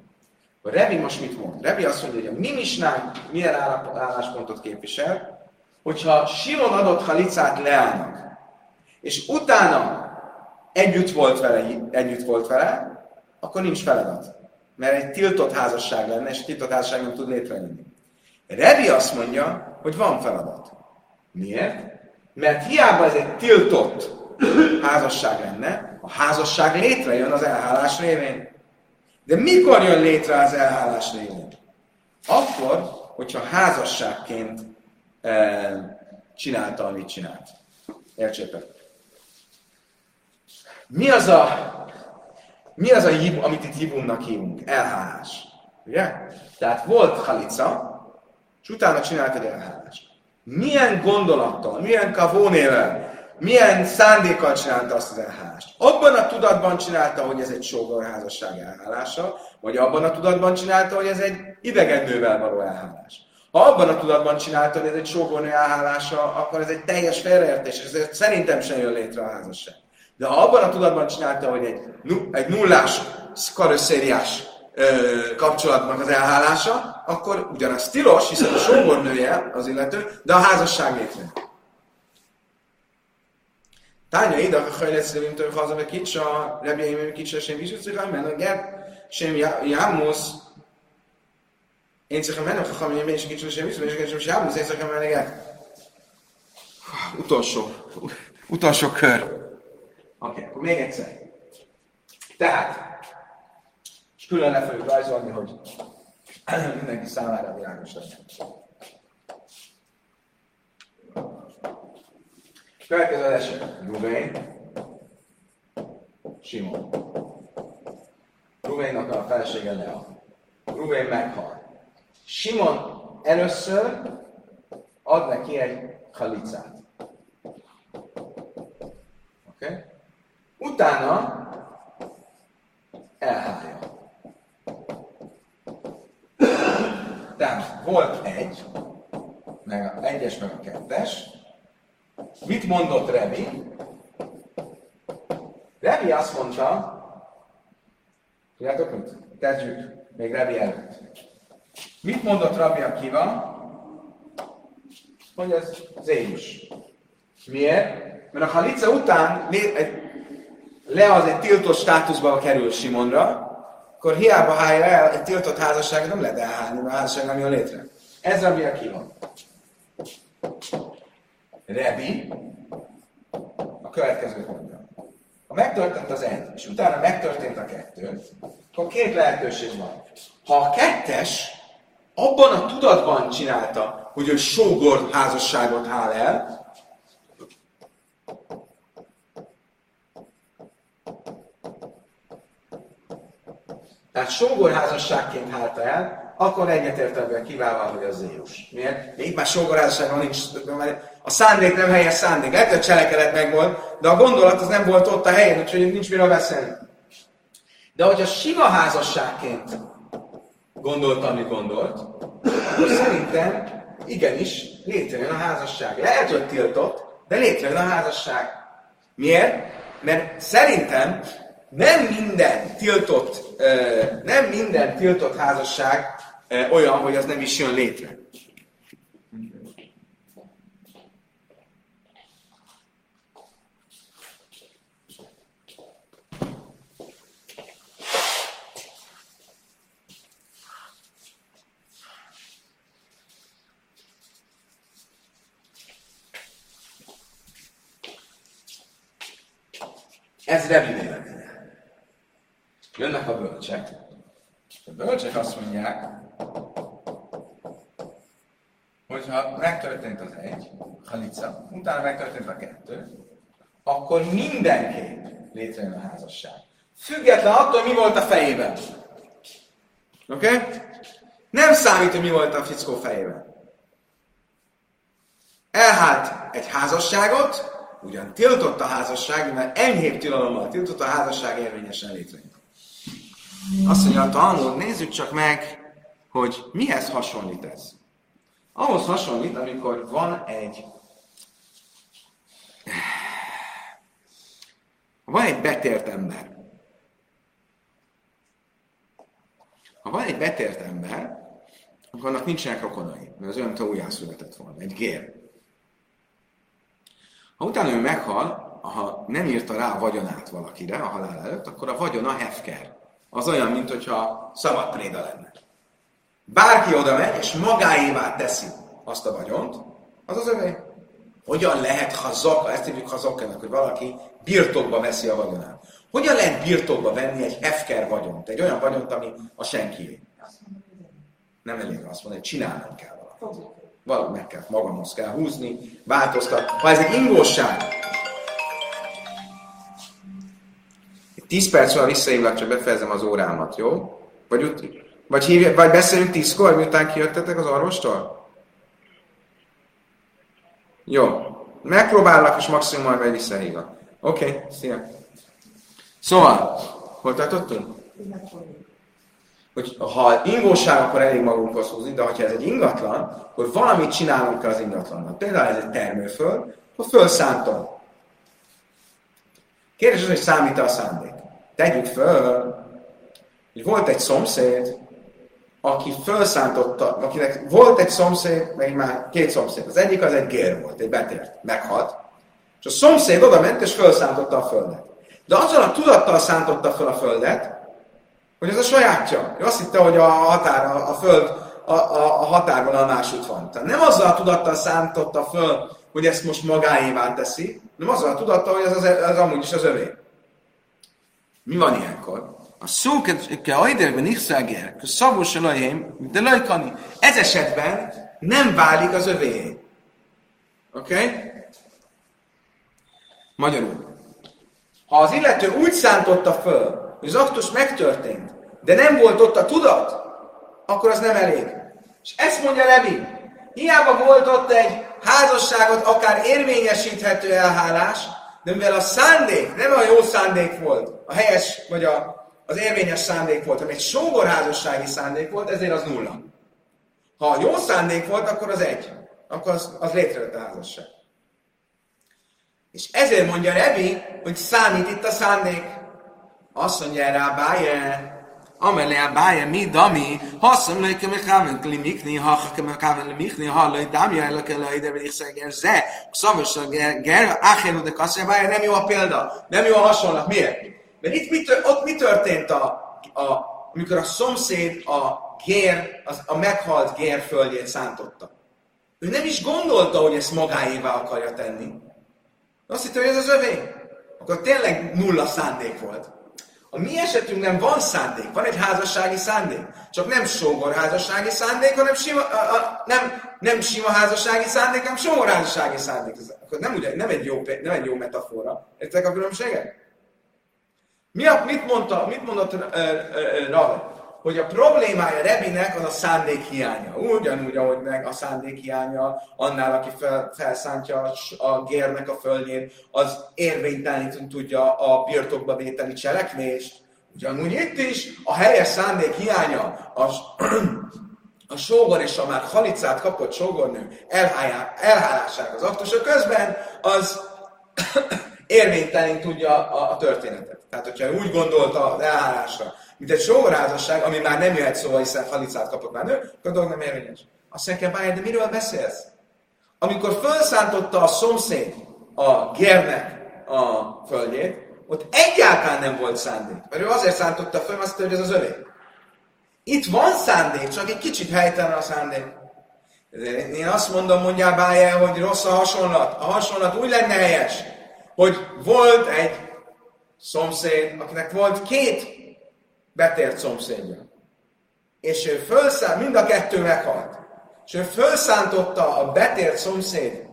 A Rebi most mit mond? Rebi azt mondja, hogy a mi misnánk milyen álláspontot képvisel, hogyha Simon adott halicát Leának, és utána együtt volt vele, együtt volt vele, akkor nincs feladat. Mert egy tiltott házasság lenne, és egy tiltott házasság nem tud létrejönni. Revi azt mondja, hogy van feladat. Miért? Mert hiába ez egy tiltott házasság lenne, a házasság létrejön az elhálás révén. De mikor jön létre az elhálás révén? Akkor, hogyha házasságként e, csinálta, amit csinált. Értsétek? Mi az a, mi az a hib, amit itt hibumnak hívunk? Elhálás. Ugye? Tehát volt halica, és utána csinált egy elhálást. Milyen gondolattal, milyen kavónével, milyen szándékkal csinálta azt az elhálást? Abban a tudatban csinálta, hogy ez egy sógorházasság elhálása, vagy abban a tudatban csinálta, hogy ez egy idegen nővel való elhálás. Ha abban a tudatban csinálta, hogy ez egy sógornő elhálása, akkor ez egy teljes félreértés, és ezért szerintem sem jön létre a házasság. De ha abban a tudatban csinálta, hogy egy, egy nullás, karosszériás kapcsolatnak az elhálása, akkor ugyanaz tilos, hiszen a sógornője az illető, de a házasság létre. Tánya ide, ha hajlesz mint hogy haza meg kicsa, rebjeim kicsa, sem is utcika, mert a get, sem jámusz, én csak mennem, ha hamar én sem kicsa, sem is, és jámusz, én csak mennem, Utolsó, utolsó kör. Oké, okay, akkor még egyszer. Tehát, és külön le fogjuk rajzolni, hogy mindenki számára világos legyen. Következő eset. Ruvén, Simon. Ruvénnak a felesége Lea. Ruvén meghal. Simon először ad neki egy halicát. Oké? Okay? Utána elhálja. Tehát volt egy, meg a egyes, meg a kettes. Mit mondott Revi? Revi azt mondta, tudjátok mit? Kezdjük még Revi előtt. Mit mondott Rabbi Akiva? Hogy ez zéjus. Miért? Mert a halica után egy le az egy tiltott státuszba kerül Simonra, akkor hiába hálja el egy tiltott házasságot, nem lehet elhálni, mert a házasság nem jön létre. Ez Rabbi Akiva. Rebi a következőt mondja. megtörtént az egy, és utána megtörtént a kettő, akkor két lehetőség van. Ha a kettes abban a tudatban csinálta, hogy ő sógor házasságot hál el, tehát sógorházasságként hálta el, akkor egyetértelműen kiválva, hogy az Zéus. Miért? Még már sógorházasságban nincs, mert a szándék nem helyes szándék. Lehet, hogy a cselekedet megvolt, de a gondolat az nem volt ott a helyén, úgyhogy nincs miről beszélni. De hogyha sima házasságként gondolta, amit gondolt, akkor szerintem igenis létrejön a házasság. Lehet, hogy tiltott, de létrejön a házasság. Miért? Mert szerintem nem minden tiltott, nem minden tiltott házasság olyan, hogy az nem is jön létre. Ez Rebi véleménye. Jönnek a bölcsek. A bölcsek azt mondják, hogyha megtörtént az egy, halica, utána megtörtént a kettő, akkor mindenképp létrejön a házasság. Független attól, mi volt a fejében. Oké? Okay? Nem számít, hogy mi volt a fickó fejében. Elhált egy házasságot, ugyan tiltott a házasság, mert enyhébb tilalommal tiltott a házasság érvényesen létrejön. Azt mondja a Talmud, nézzük csak meg, hogy mihez hasonlít ez. Ahhoz hasonlít, amikor van egy van egy betért ember. Ha van egy betért ember, akkor annak nincsenek rokonai, mert az olyan újjászületett volna, egy gér. Ha utána ő meghal, ha nem írta rá a vagyonát valakire a halál előtt, akkor a vagyona hefker. Az olyan, mint hogyha szabad préda lenne. Bárki oda megy, és magáévá teszi azt a vagyont, az az övé. Hogyan lehet hazak, ezt hívjuk hazakának, hogy valaki birtokba veszi a vagyonát. Hogyan lehet birtokba venni egy hefker vagyont, egy olyan vagyont, ami a senkié? Nem elég azt mondani, csinálnom kell valamit. Valahogy meg kell, magamhoz kell húzni, változtat. Ha ez egy ingóság, tíz perc van visszahívlak, csak befejezem az órámat, jó? Vagy, ut- vagy, hívj, vagy beszélünk tízkor, miután kijöttetek az orvostól? Jó. Megpróbálok, és maximum majd visszahívlak. Oké, okay, szia. Szóval, hol tartottunk? hogy ha ingóság, akkor elég magunkhoz húzni, de ha ez egy ingatlan, akkor valamit csinálunk kell az ingatlannak. Például ez egy termőföld, akkor fölszántom. Kérdés az, hogy számít a szándék. Tegyük föl, hogy volt egy szomszéd, aki felszántotta, akinek volt egy szomszéd, meg már két szomszéd. Az egyik az egy gér volt, egy betért, meghalt. És a szomszéd oda ment és felszántotta a földet. De azzal a tudattal szántotta fel a földet, hogy ez a sajátja. Ő azt hitte, hogy a határ, a, a föld a, a, a határvonal másút van. Tehát nem azzal a tudattal szántotta föl, hogy ezt most magáévá teszi, hanem azzal a tudattal, hogy ez, az, ez amúgy is az övé. Mi van ilyenkor? A szó ke ajderben ichszáger, que szavos elajém, de lajkani. Ez esetben nem válik az övé. Oké? Okay? Magyarul. Ha az illető úgy szántotta föl, hogy az aktus megtörtént, de nem volt ott a tudat, akkor az nem elég. És ezt mondja Levi. Hiába volt ott egy házasságot akár érvényesíthető elhálás, de mivel a szándék nem a jó szándék volt, a helyes vagy a, az érvényes szándék volt, hanem egy sógorházassági szándék volt, ezért az nulla. Ha a jó szándék volt, akkor az egy. Akkor az, az létrejött a házasság. És ezért mondja Rebi, hogy számít itt a szándék. Azt mondja erre a báje, amelé a báje mi dami, haszom lőj ke mechaven kli mikni, ha ke mechaven li mikni, ha lőj dámja el ke lőj, de pedig szeger ze, szavos a ger, áhénu de kasszja, báje nem jó a példa, nem jó a hasonlat. Miért? Mert itt mi, ott mi történt a, a amikor a szomszéd a gér, az, a meghalt gér földjét szántotta. Ő nem is gondolta, hogy ezt magáévá akarja tenni. Azt hitte, hogy ez az övé. Akkor tényleg nulla szándék volt. A mi esetünkben van szándék, van egy házassági szándék. Csak nem sógor házassági szándék, hanem sima, a, a, nem, nem sima házassági szándék, hanem sógor házassági szándék. Ez, akkor nem, ugye, nem, egy jó, nem egy jó metafora. Értek a különbséget? Mi a, mit, mondta, mit mondott uh, uh, Rave? Hogy a problémája Rebinek az a szándék hiánya. Ugyanúgy, ahogy meg a szándék hiánya annál, aki fel, felszántja a gérnek a földjén, az érvényteleníteni tudja a birtokba vételi cselekvést. Ugyanúgy itt is a helyes szándék hiánya, az, a sógor és a már halicát kapott sógornő elhálásának az aktusa közben, az érvénytelen tudja a, a történetet. Tehát, hogyha úgy gondolta az elhárásra, mint egy sógorházasság, ami már nem jöhet szóval, hiszen halicát kapott már nő, akkor a dolog nem érvényes. Azt mondja, Bájer, de miről beszélsz? Amikor felszántotta a szomszéd a gérnek a földjét, ott egyáltalán nem volt szándék. Mert ő azért szántotta föl, azt hogy ez az övé. Itt van szándék, csak egy kicsit helytelen a szándék. Én azt mondom, mondjál Bájer, hogy rossz a hasonlat. A hasonlat úgy lenne helyes, hogy volt egy szomszéd, akinek volt két betért szomszédja. És ő felszánt, mind a kettő meghalt. És ő felszántotta a betért szomszéd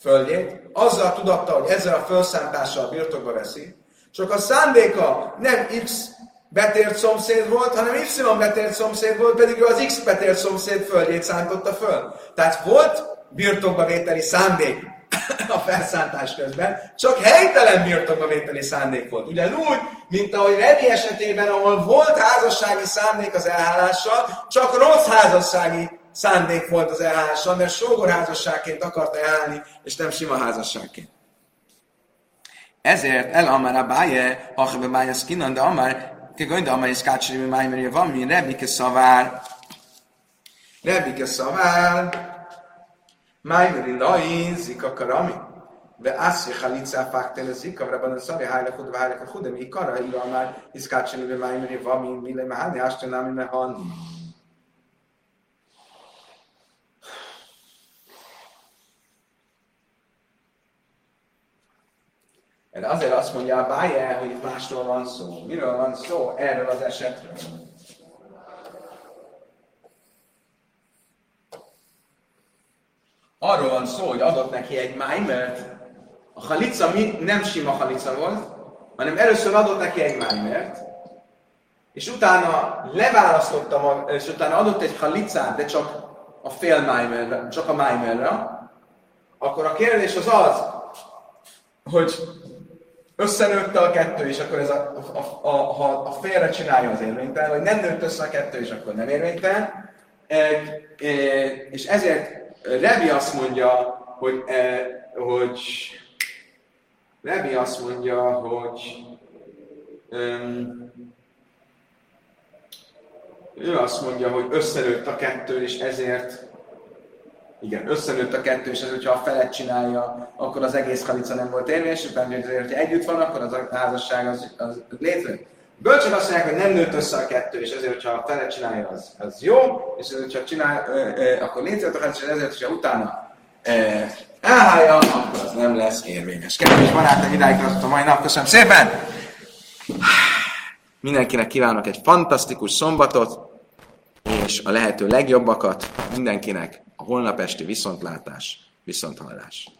földjét, azzal tudatta, hogy ezzel a felszántással birtokba veszi, csak a szándéka nem X betért szomszéd volt, hanem Y betért szomszéd volt, pedig ő az X betért szomszéd földjét szántotta föl. Tehát volt birtokba vételi szándék a felszántás közben, csak helytelen birtokba szándék volt. Ugyanúgy, mint ahogy Revi esetében, ahol volt házassági szándék az elhálással, csak rossz házassági szándék volt az elhálással, mert sógorházasságként akarta elhálni, és nem sima házasságként. Ezért el amár a báje, ha báje skinan, de amár, gonda amár is kácsri, mi van, mi Rebike szavár. Rebike szavár, Maimri lai zika karami. De aszi halitza faktel zika, rabban a szavi hajla hudva hajla a hudem, Mi kara írva már, iszkácsen üve maimri vami, mille mehani, astanami mehani. Mert azért azt mondja a Báje, hogy itt másról van szó. Miről van szó? Erről az esetről. Arról van szó, hogy adott neki egy májmert, a halica nem sima halica volt, hanem először adott neki egy májmert, és utána leválasztotta, és utána adott egy halicát, de csak a fél májmerre, csak a májmerre, akkor a kérdés az az, hogy összenőtte a kettő, és akkor ez a, a, a, a, a félre csinálja az érvénytelen, vagy nem nőtt össze a kettő, és akkor nem érvénytelen. E, e, és ezért Rebi azt mondja, hogy, e, hogy Rebi azt mondja, hogy um, ő azt mondja, hogy összenőtt a kettő, és ezért igen, összenőtt a kettő, és ez, hogyha a felet csinálja, akkor az egész halica nem volt érvényes, és hogy együtt van, akkor az a házasság az, az létrejön. Bölcsön azt mondják, hogy nem nőtt össze a kettő, és ezért, hogyha a fele csinálja, az, az jó, és ezért, hogyha csinál, akkor létrejött a és ezért, hogyha utána ö, akkor az nem lesz érvényes. Kedves barátom, idáig a mai nap. Köszönöm szépen! Mindenkinek kívánok egy fantasztikus szombatot, és a lehető legjobbakat mindenkinek a holnap esti viszontlátás, viszonthallás.